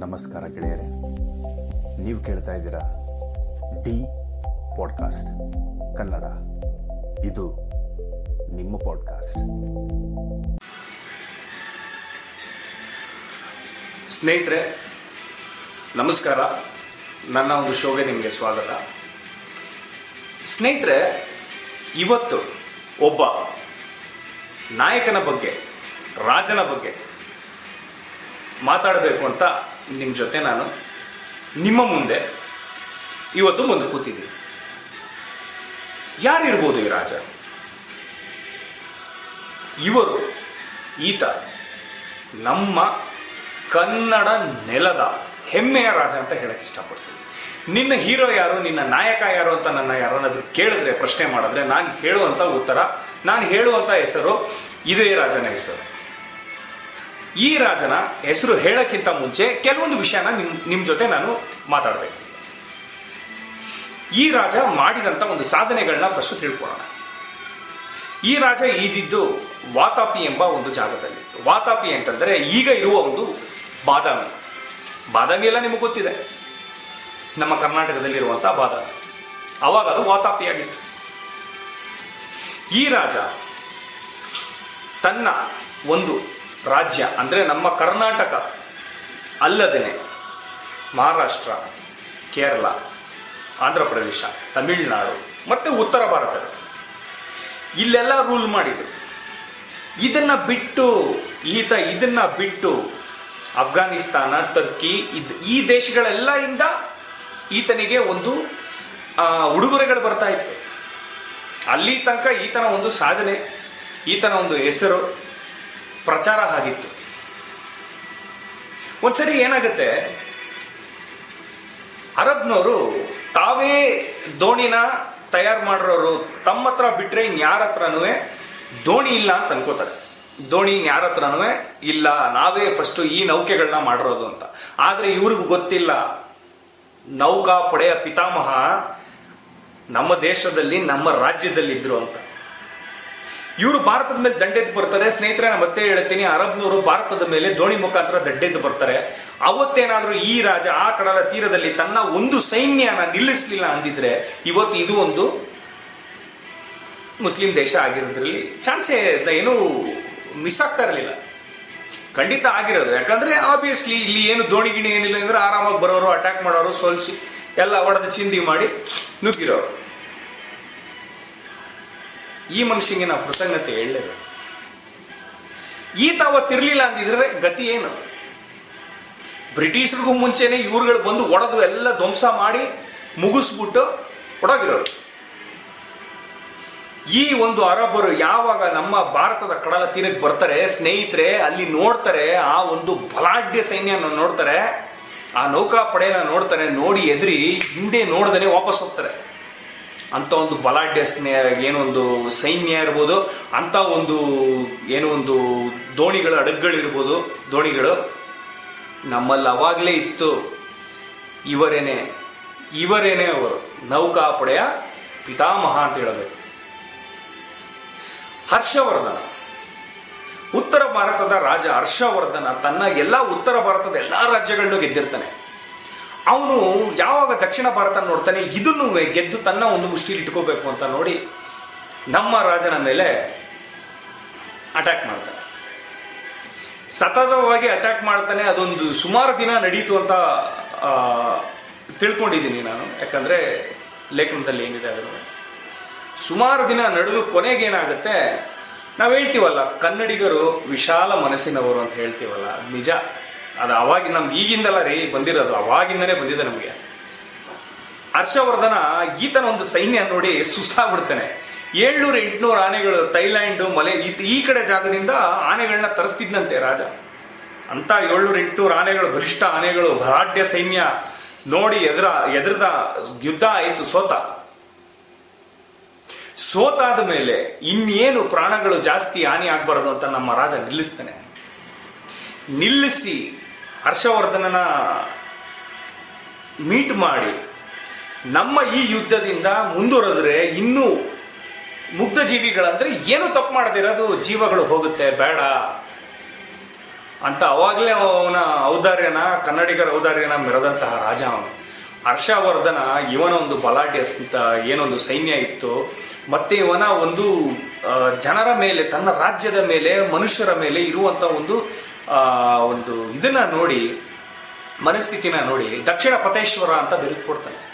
ನಮಸ್ಕಾರ ಗೆಳೆಯರೆ. ನೀವು ಕೇಳ್ತಾ ಇದ್ದೀರಾ ಡಿ ಪಾಡ್ಕಾಸ್ಟ್ ಕನ್ನಡ. ಇದು ನಿಮ್ಮ ಪಾಡ್ಕಾಸ್ಟ್ ಸ್ನೇಹಿತರೆ, ನಮಸ್ಕಾರ. ನನ್ನ ಒಂದು ಶೋಗೆ ನಿಮಗೆ ಸ್ವಾಗತ. ಸ್ನೇಹಿತರೆ, ಇವತ್ತು ಒಬ್ಬ ನಾಯಕನ ಬಗ್ಗೆ, ರಾಜನ ಬಗ್ಗೆ ಮಾತಾಡಬೇಕು ಅಂತ ನಿಮ್ಮ ಜೊತೆ ನಾನು ನಿಮ್ಮ ಮುಂದೆ ಇವತ್ತು ಬಂದು ಕೂತಿದ್ದೀನಿ. ಯಾರಿರ್ಬೋದು ಈ ರಾಜ? ಇವರು ಈತ ನಮ್ಮ ಕನ್ನಡ ನೆಲದ ಹೆಮ್ಮೆಯ ರಾಜ ಅಂತ ಹೇಳಕ್ಕೆ ಇಷ್ಟಪಡ್ತೀನಿ. ನಿನ್ನ ಹೀರೋ ಯಾರು, ನಿನ್ನ ನಾಯಕ ಯಾರು ಅಂತ ನನ್ನ ಯಾರನ್ನಾದ್ರೂ ಕೇಳಿದ್ರೆ, ಪ್ರಶ್ನೆ ಮಾಡಿದ್ರೆ ನಾನು ಹೇಳುವಂತ ಉತ್ತರ, ನಾನು ಹೇಳುವಂತ ಹೆಸರು ಇದೇ ರಾಜನ ಹೆಸರು. ಈ ರಾಜನ ಹೆಸರು ಹೇಳಕ್ಕಿಂತ ಮುಂಚೆ ಕೆಲವೊಂದು ವಿಷಯನ ನಿಮ್ ನಿಮ್ಮ ಜೊತೆ ನಾನು ಮಾತಾಡಬೇಕು. ಈ ರಾಜ ಮಾಡಿದಂತ ಒಂದು ಸಾಧನೆಗಳನ್ನ ಫಸ್ಟ್ ತಿಳ್ಕೊಳ್ಳೋಣ. ಈ ರಾಜ ಈದಿದ್ದು ವಾತಾಪಿ ಎಂಬ ಒಂದು ಜಾಗದಲ್ಲಿ. ವಾತಾಪಿ ಅಂತಂದ್ರೆ ಈಗ ಇರುವ ಒಂದು ಬಾದಾಮಿ. ಬಾದಾಮಿ ಎಲ್ಲ ನಿಮಗೆ ಗೊತ್ತಿದೆ. ನಮ್ಮ ಕರ್ನಾಟಕದಲ್ಲಿರುವಂತಹ ಬಾದಾಮಿ. ಅವಾಗ ಅದು ವಾತಾಪಿ ಆಗಿತ್ತು ಈ ರಾಜ ತನ್ನ ಒಂದು ರಾಜ್ಯ ಅಂದರೆ ನಮ್ಮ ಕರ್ನಾಟಕ ಅಲ್ಲದೇ ಮಹಾರಾಷ್ಟ್ರ, ಕೇರಳ, ಆಂಧ್ರ ಪ್ರದೇಶ, ತಮಿಳುನಾಡು, ಮತ್ತು ಉತ್ತರ ಭಾರತ. ಇಲ್ಲೆಲ್ಲ ರೂಲ್ ಮಾಡಿದ್ರು. ಇದನ್ನು ಬಿಟ್ಟು, ಈತ ಇದನ್ನು ಬಿಟ್ಟು ಅಫ್ಘಾನಿಸ್ತಾನ ಟರ್ಕಿ ಇದು ಈ ದೇಶಗಳೆಲ್ಲ ಇಂದ ಈತನಿಗೆ ಒಂದು ಉಡುಗೊರೆಗಳು ಬರ್ತಾ ಇತ್ತು. ಅಲ್ಲಿ ತನಕ ಈತನ ಒಂದು ಸಾಧನೆ, ಈತನ ಒಂದು ಹೆಸರು ಪ್ರಚಾರ ಆಗಿತ್ತು. ಒಂದ್ಸರಿ ಏನಾಗುತ್ತೆ? ಅರಬ್ನವರು ತಾವೇ ದೋಣಿನ ತಯಾರು ಮಾಡಿರೋರು, ತಮ್ಮ ಹತ್ರ ಬಿಟ್ರೆ ಇನ್ಯಾರ ಹತ್ರನೂ ದೋಣಿ ಇಲ್ಲ ಅಂತ ಅನ್ಕೋತಾರೆ. ದೋಣಿ ಯಾರ ಹತ್ರನೂ ಇಲ್ಲ, ನಾವೇ ಫಸ್ಟ್ ಈ ನೌಕೆಗಳನ್ನ ಮಾಡಿರೋದು ಅಂತ. ಆದ್ರೆ ಇವ್ರಿಗೂ ಗೊತ್ತಿಲ್ಲ. ನೌಕಾ ಪಡೆಯ ಪಿತಾಮಹ ನಮ್ಮ ದೇಶದಲ್ಲಿ, ನಮ್ಮ ರಾಜ್ಯದಲ್ಲಿ ಇದ್ರು ಅಂತ. ಇವರು ಭಾರತದ ಮೇಲೆ ದಂಡೆದ್ದು ಬರ್ತಾರೆ. ಸ್ನೇಹಿತರೆ, ನಾನು ಮತ್ತೆ ಹೇಳ್ತೀನಿ. ಅರಬ್ನವರು ಭಾರತದ ಮೇಲೆ ದೋಣಿ ಮುಖಾಂತರ ದಂಡೆದ್ದು ಬರ್ತಾರೆ. ಅವತ್ತೇನಾದ್ರೂ ಈ ರಾಜ ಆ ಕಡಲ ತೀರದಲ್ಲಿ ತನ್ನ ಒಂದು ಸೈನ್ಯನ ನಿಲ್ಲಿಸಲಿಲ್ಲ ಅಂದಿದ್ರೆ ಇವತ್ತು ಇದು ಒಂದು ಮುಸ್ಲಿಂ ದೇಶ ಆಗಿರೋದ್ರಲ್ಲಿ ಚಾನ್ಸೇ ಏನೂ ಮಿಸ್ ಆಗ್ತಾ ಇರಲಿಲ್ಲ. ಖಂಡಿತ ಆಗಿರೋದು. ಯಾಕಂದ್ರೆ ಆಬ್ವಿಯಸ್ಲಿ ಇಲ್ಲಿ ಏನು ದೋಣಿ ಗಿಣಿ ಏನಿಲ್ಲ ಅಂದ್ರೆ ಆರಾಮಾಗಿ ಬರೋರು ಅಟ್ಯಾಕ್ ಮಾಡೋರು, ಸೋಲ್ಸಿ ಎಲ್ಲ ಹೊಡೆದು ಚಿಂದಿ ಮಾಡಿ ನುಗ್ಗಿರೋರು. ಈ ಮನುಷ್ಯನಿಗೆ ನಾವು ಕೃತಜ್ಞತೆ ಹೇಳಲೇಬೇಕು. ಈತ ಅವತ್ತಿರ್ಲಿಲ್ಲ ಅಂದಿದ್ರೆ ಗತಿ ಏನು? ಬ್ರಿಟಿಷರಿಗೂ ಮುಂಚೆನೆ ಇವ್ರುಗಳು ಬಂದು ಒಡೆದು ಎಲ್ಲ ಧ್ವಂಸ ಮಾಡಿ ಮುಗಿಸ್ಬಿಟ್ಟು ಒಡಗಿರೋರು. ಈ ಒಂದು ಅರಬ್ಬರು ಯಾವಾಗ ನಮ್ಮ ಭಾರತದ ಕಡಲ ತೀರಕ್ಕೆ ಬರ್ತಾರೆ, ಸ್ನೇಹಿತರೆ, ಅಲ್ಲಿ ನೋಡ್ತಾರೆ, ಆ ಒಂದು ಬಲಾಢ್ಯ ಸೈನ್ಯನ ನೋಡ್ತಾರೆ, ಆ ನೌಕಾ ಪಡೆಯನ್ನ ನೋಡ್ತಾರೆ, ನೋಡಿ ಎದ್ರಿ ಹಿಂದೆ ನೋಡ್ದೇನೆ ವಾಪಸ್ ಹೋಗ್ತಾರೆ. ಅಂತ ಒಂದು ಬಲಾಢ್ಯ ಸ್ನೇಹ ಏನೊಂದು ಸೈನ್ಯ ಇರ್ಬೋದು, ಅಂತ ಒಂದು ಏನೋ ಒಂದು ದೋಣಿಗಳ ಹಡಗುಗಳಿರ್ಬೋದು, ದೋಣಿಗಳು ನಮ್ಮಲ್ಲಿ ಅವಾಗಲೇ ಇತ್ತು. ಇವರೇನೆ ಇವರೇನೆ ಅವರು? ನೌಕಾಪಡೆಯ ಪಿತಾಮಹ ಅಂತ ಹೇಳಬೇಕು. ಹರ್ಷವರ್ಧನ. ಉತ್ತರ ಭಾರತದ ರಾಜ ಹರ್ಷವರ್ಧನ ತನ್ನ ಎಲ್ಲ ಉತ್ತರ ಭಾರತದ ಎಲ್ಲಾ ರಾಜ್ಯಗಳನ್ನು ಗೆದ್ದಿರ್ತಾನೆ. ಅವನು ಯಾವಾಗ ದಕ್ಷಿಣ ಭಾರತ ನೋಡ್ತಾನೆ, ಇದನ್ನು ಗೆದ್ದು ತನ್ನ ಒಂದು ಮುಷ್ಟಿಲಿ ಇಟ್ಕೋಬೇಕು ಅಂತ ನೋಡಿ ನಮ್ಮ ರಾಜನ ಮೇಲೆ ಅಟ್ಯಾಕ್ ಮಾಡ್ತಾನೆ. ಸತತವಾಗಿ ಅಟ್ಯಾಕ್ ಮಾಡ್ತಾನೆ, ಅದೊಂದು ಸುಮಾರು ದಿನ ನಡೀತು ಅಂತ ತಿಳ್ಕೊಂಡಿದ್ದೀನಿ ನಾನು. ಯಾಕಂದ್ರೆ ಲೇಖನದಲ್ಲಿ ಏನಿದೆ ಅದನ್ನು? ಸುಮಾರು ದಿನ ನಡೆದು ಕೊನೆಗೆ ಏನಾಗುತ್ತೆ, ನಾವು ಹೇಳ್ತೀವಲ್ಲ, ಕನ್ನಡಿಗರು ವಿಶಾಲ ಮನಸ್ಸಿನವರು ಅಂತ ಹೇಳ್ತೀವಲ್ಲ ನಿಜ. ಅದು ಅವಾಗಿ ನಮ್ಗೆ ಈಗಿಂದಲ್ಲ ರೀ ಬಂದಿರೋದು, ಅವಾಗಿಂದನೇ ಬಂದಿದೆ ನಮಗೆ. ಹರ್ಷವರ್ಧನ ಈತನ ಒಂದು ಸೈನ್ಯ ನೋಡಿ ಸುಸ್ತಾಗ್ಬಿಡ್ತಾನೆ. ಏಳ್ನೂರ ಎಂಟ್ನೂರು ಆನೆಗಳು ಥೈಲ್ಯಾಂಡ್, ಮಲೆ, ಈ- ಕಡೆ ಜಾಗದಿಂದ ಆನೆಗಳನ್ನ ತರಿಸ್ತಿದ್ನಂತೆ ರಾಜ. ಅಂತ ಏಳ್ನೂರ ಎಂಟ್ನೂರು ಆನೆಗಳು, ಬಲಿಷ್ಠ ಆನೆಗಳು ಭರಾಢ್ಯ ಸೈನ್ಯ ನೋಡಿ ಎದುರ, ಎದುರದ ಯುದ್ಧ ಆಯಿತು ಸೋತ. ಸೋತಾದ ಮೇಲೆ ಇನ್ನೇನು ಪ್ರಾಣಗಳು ಜಾಸ್ತಿ ಹಾನಿ ಆಗ್ಬಾರದು ಅಂತ ನಮ್ಮ ರಾಜ ನಿಲ್ಲಿಸ್ತಾನೆ. ನಿಲ್ಲಿಸಿ ಹರ್ಷವರ್ಧನನ ಮೀಟ್ ಮಾಡಿ ನಮ್ಮ ಈ ಯುದ್ಧದಿಂದ ಮುಂದುವರೆದ್ರೆ ಇನ್ನೂ ಮುಗ್ಧ ಜೀವಿಗಳಂದ್ರೆ ಏನು ತಪ್ಪು ಮಾಡದಿರೋದು, ಜೀವಗಳು ಹೋಗುತ್ತೆ, ಬೇಡ. ಅಂತ ಅವಾಗಲೇ ಅವನ ಔದಾರ್ಯನ, ಕನ್ನಡಿಗರ ಔದಾರ್ಯನ ಮೆರೆದಂತಹ ರಾಜ ಅವನು. ಹರ್ಷವರ್ಧನ ಇವನ ಒಂದು ಬಲಾಢ್ಯ ಏನೊಂದು ಸೈನ್ಯ ಇತ್ತು. ಮತ್ತೆ ಇವನ ಒಂದು ಜನರ ಮೇಲೆ, ತನ್ನ ರಾಜ್ಯದ ಮೇಲೆ, ಮನುಷ್ಯರ ಮೇಲೆ ಇರುವಂತ ಒಂದು ಒಂದು ಇದನ್ನ ನೋಡಿ, ಮನಸ್ಥಿತಿನ ನೋಡಿ, ದಕ್ಷಿಣ ಪತೇಶ್ವರ ಅಂತ ಬಿರುದು ಕೊಡ್ತಾನೆ.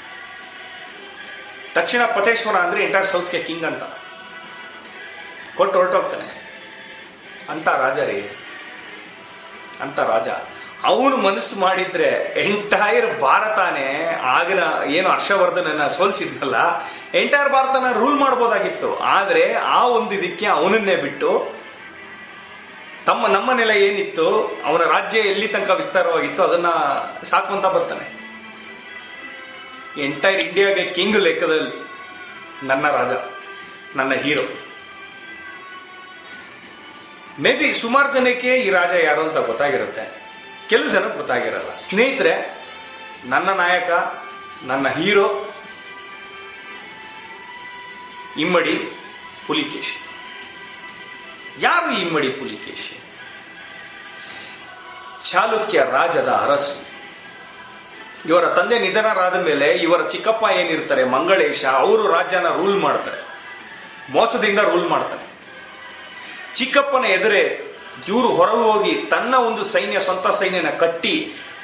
ದಕ್ಷಿಣ ಪತೇಶ್ವರ ಅಂದ್ರೆ ಎಂಟೈರ್ ಸೌತ್ಗೆ ಕಿಂಗ್ ಅಂತ. ಕೊಟ್ಟು ಹೊರಟೋಗ್ತಾನೆ. ಅಂತ ರಾಜ ರೀ ಅಂತ ರಾಜ. ಅವನು ಮನಸ್ಸು ಮಾಡಿದ್ರೆ ಎಂಟೈರ್ ಭಾರತಾನೇ ಆಗಿನ ಏನು ಹರ್ಷವರ್ಧನನ್ನ ಸೋಲಿಸಿದ್ನಲ್ಲ ಎಂಟೈರ್ ಭಾರತನ ರೂಲ್ ಮಾಡ್ಬೋದಾಗಿತ್ತು. ಆದ್ರೆ ಆ ಒಂದು ಇದಕ್ಕೆ ಅವನನ್ನೇ ಬಿಟ್ಟು ತಮ್ಮ ನಮ್ಮ ನೆಲ ಏನಿತ್ತು ಅವನ ರಾಜ್ಯ ಎಲ್ಲಿ ತನಕ ವಿಸ್ತಾರವಾಗಿತ್ತು ಅದನ್ನ ಸಾಕುವಂತ ಬರ್ತಾನೆ. ಎಂಟೈರ್ ಇಂಡಿಯಾಗೆ ಕಿಂಗ್ ಲೆಕ್ಕದಲ್ಲಿ ನನ್ನ ರಾಜ, ನನ್ನ ಹೀರೋ ಮೇ ಬಿ ಸುಮಾರು ಜನಕ್ಕೆ ಈ ರಾಜ ಯಾರು ಅಂತ ಗೊತ್ತಾಗಿರುತ್ತೆ. ಕೆಲವು ಜನಕ್ಕೆ ಗೊತ್ತಾಗಿರಲ್ಲ. ಸ್ನೇಹಿತರೆ, ನನ್ನ ನಾಯಕ, ನನ್ನ ಹೀರೋ ಇಮ್ಮಡಿ ಪುಲಿಕೇಶಿ. ಯಾರು ಈ ಇಮ್ಮಡಿ ಪುಲಿಕೇಶಿ? ಚಾಲುಕ್ಯ ರಾಜದ ಅರಸು. ಇವರ ತಂದೆ ನಿಧನರಾದ ಮೇಲೆ ಇವರ ಚಿಕ್ಕಪ್ಪ ಏನಿರ್ತಾರೆ, ಮಂಗಳೇಶ, ಅವರು ರಾಜ್ಯನ ರೂಲ್ ಮಾಡ್ತಾರೆ. ಮೋಸದಿಂದ ರೂಲ್ ಮಾಡ್ತಾರೆ. ಚಿಕ್ಕಪ್ಪನ ಎದುರೇ ಇವರು ಹೊರಗೆ ಹೋಗಿ ತನ್ನ ಒಂದು ಸೈನ್ಯ, ಸ್ವಂತ ಸೈನ್ಯನ ಕಟ್ಟಿ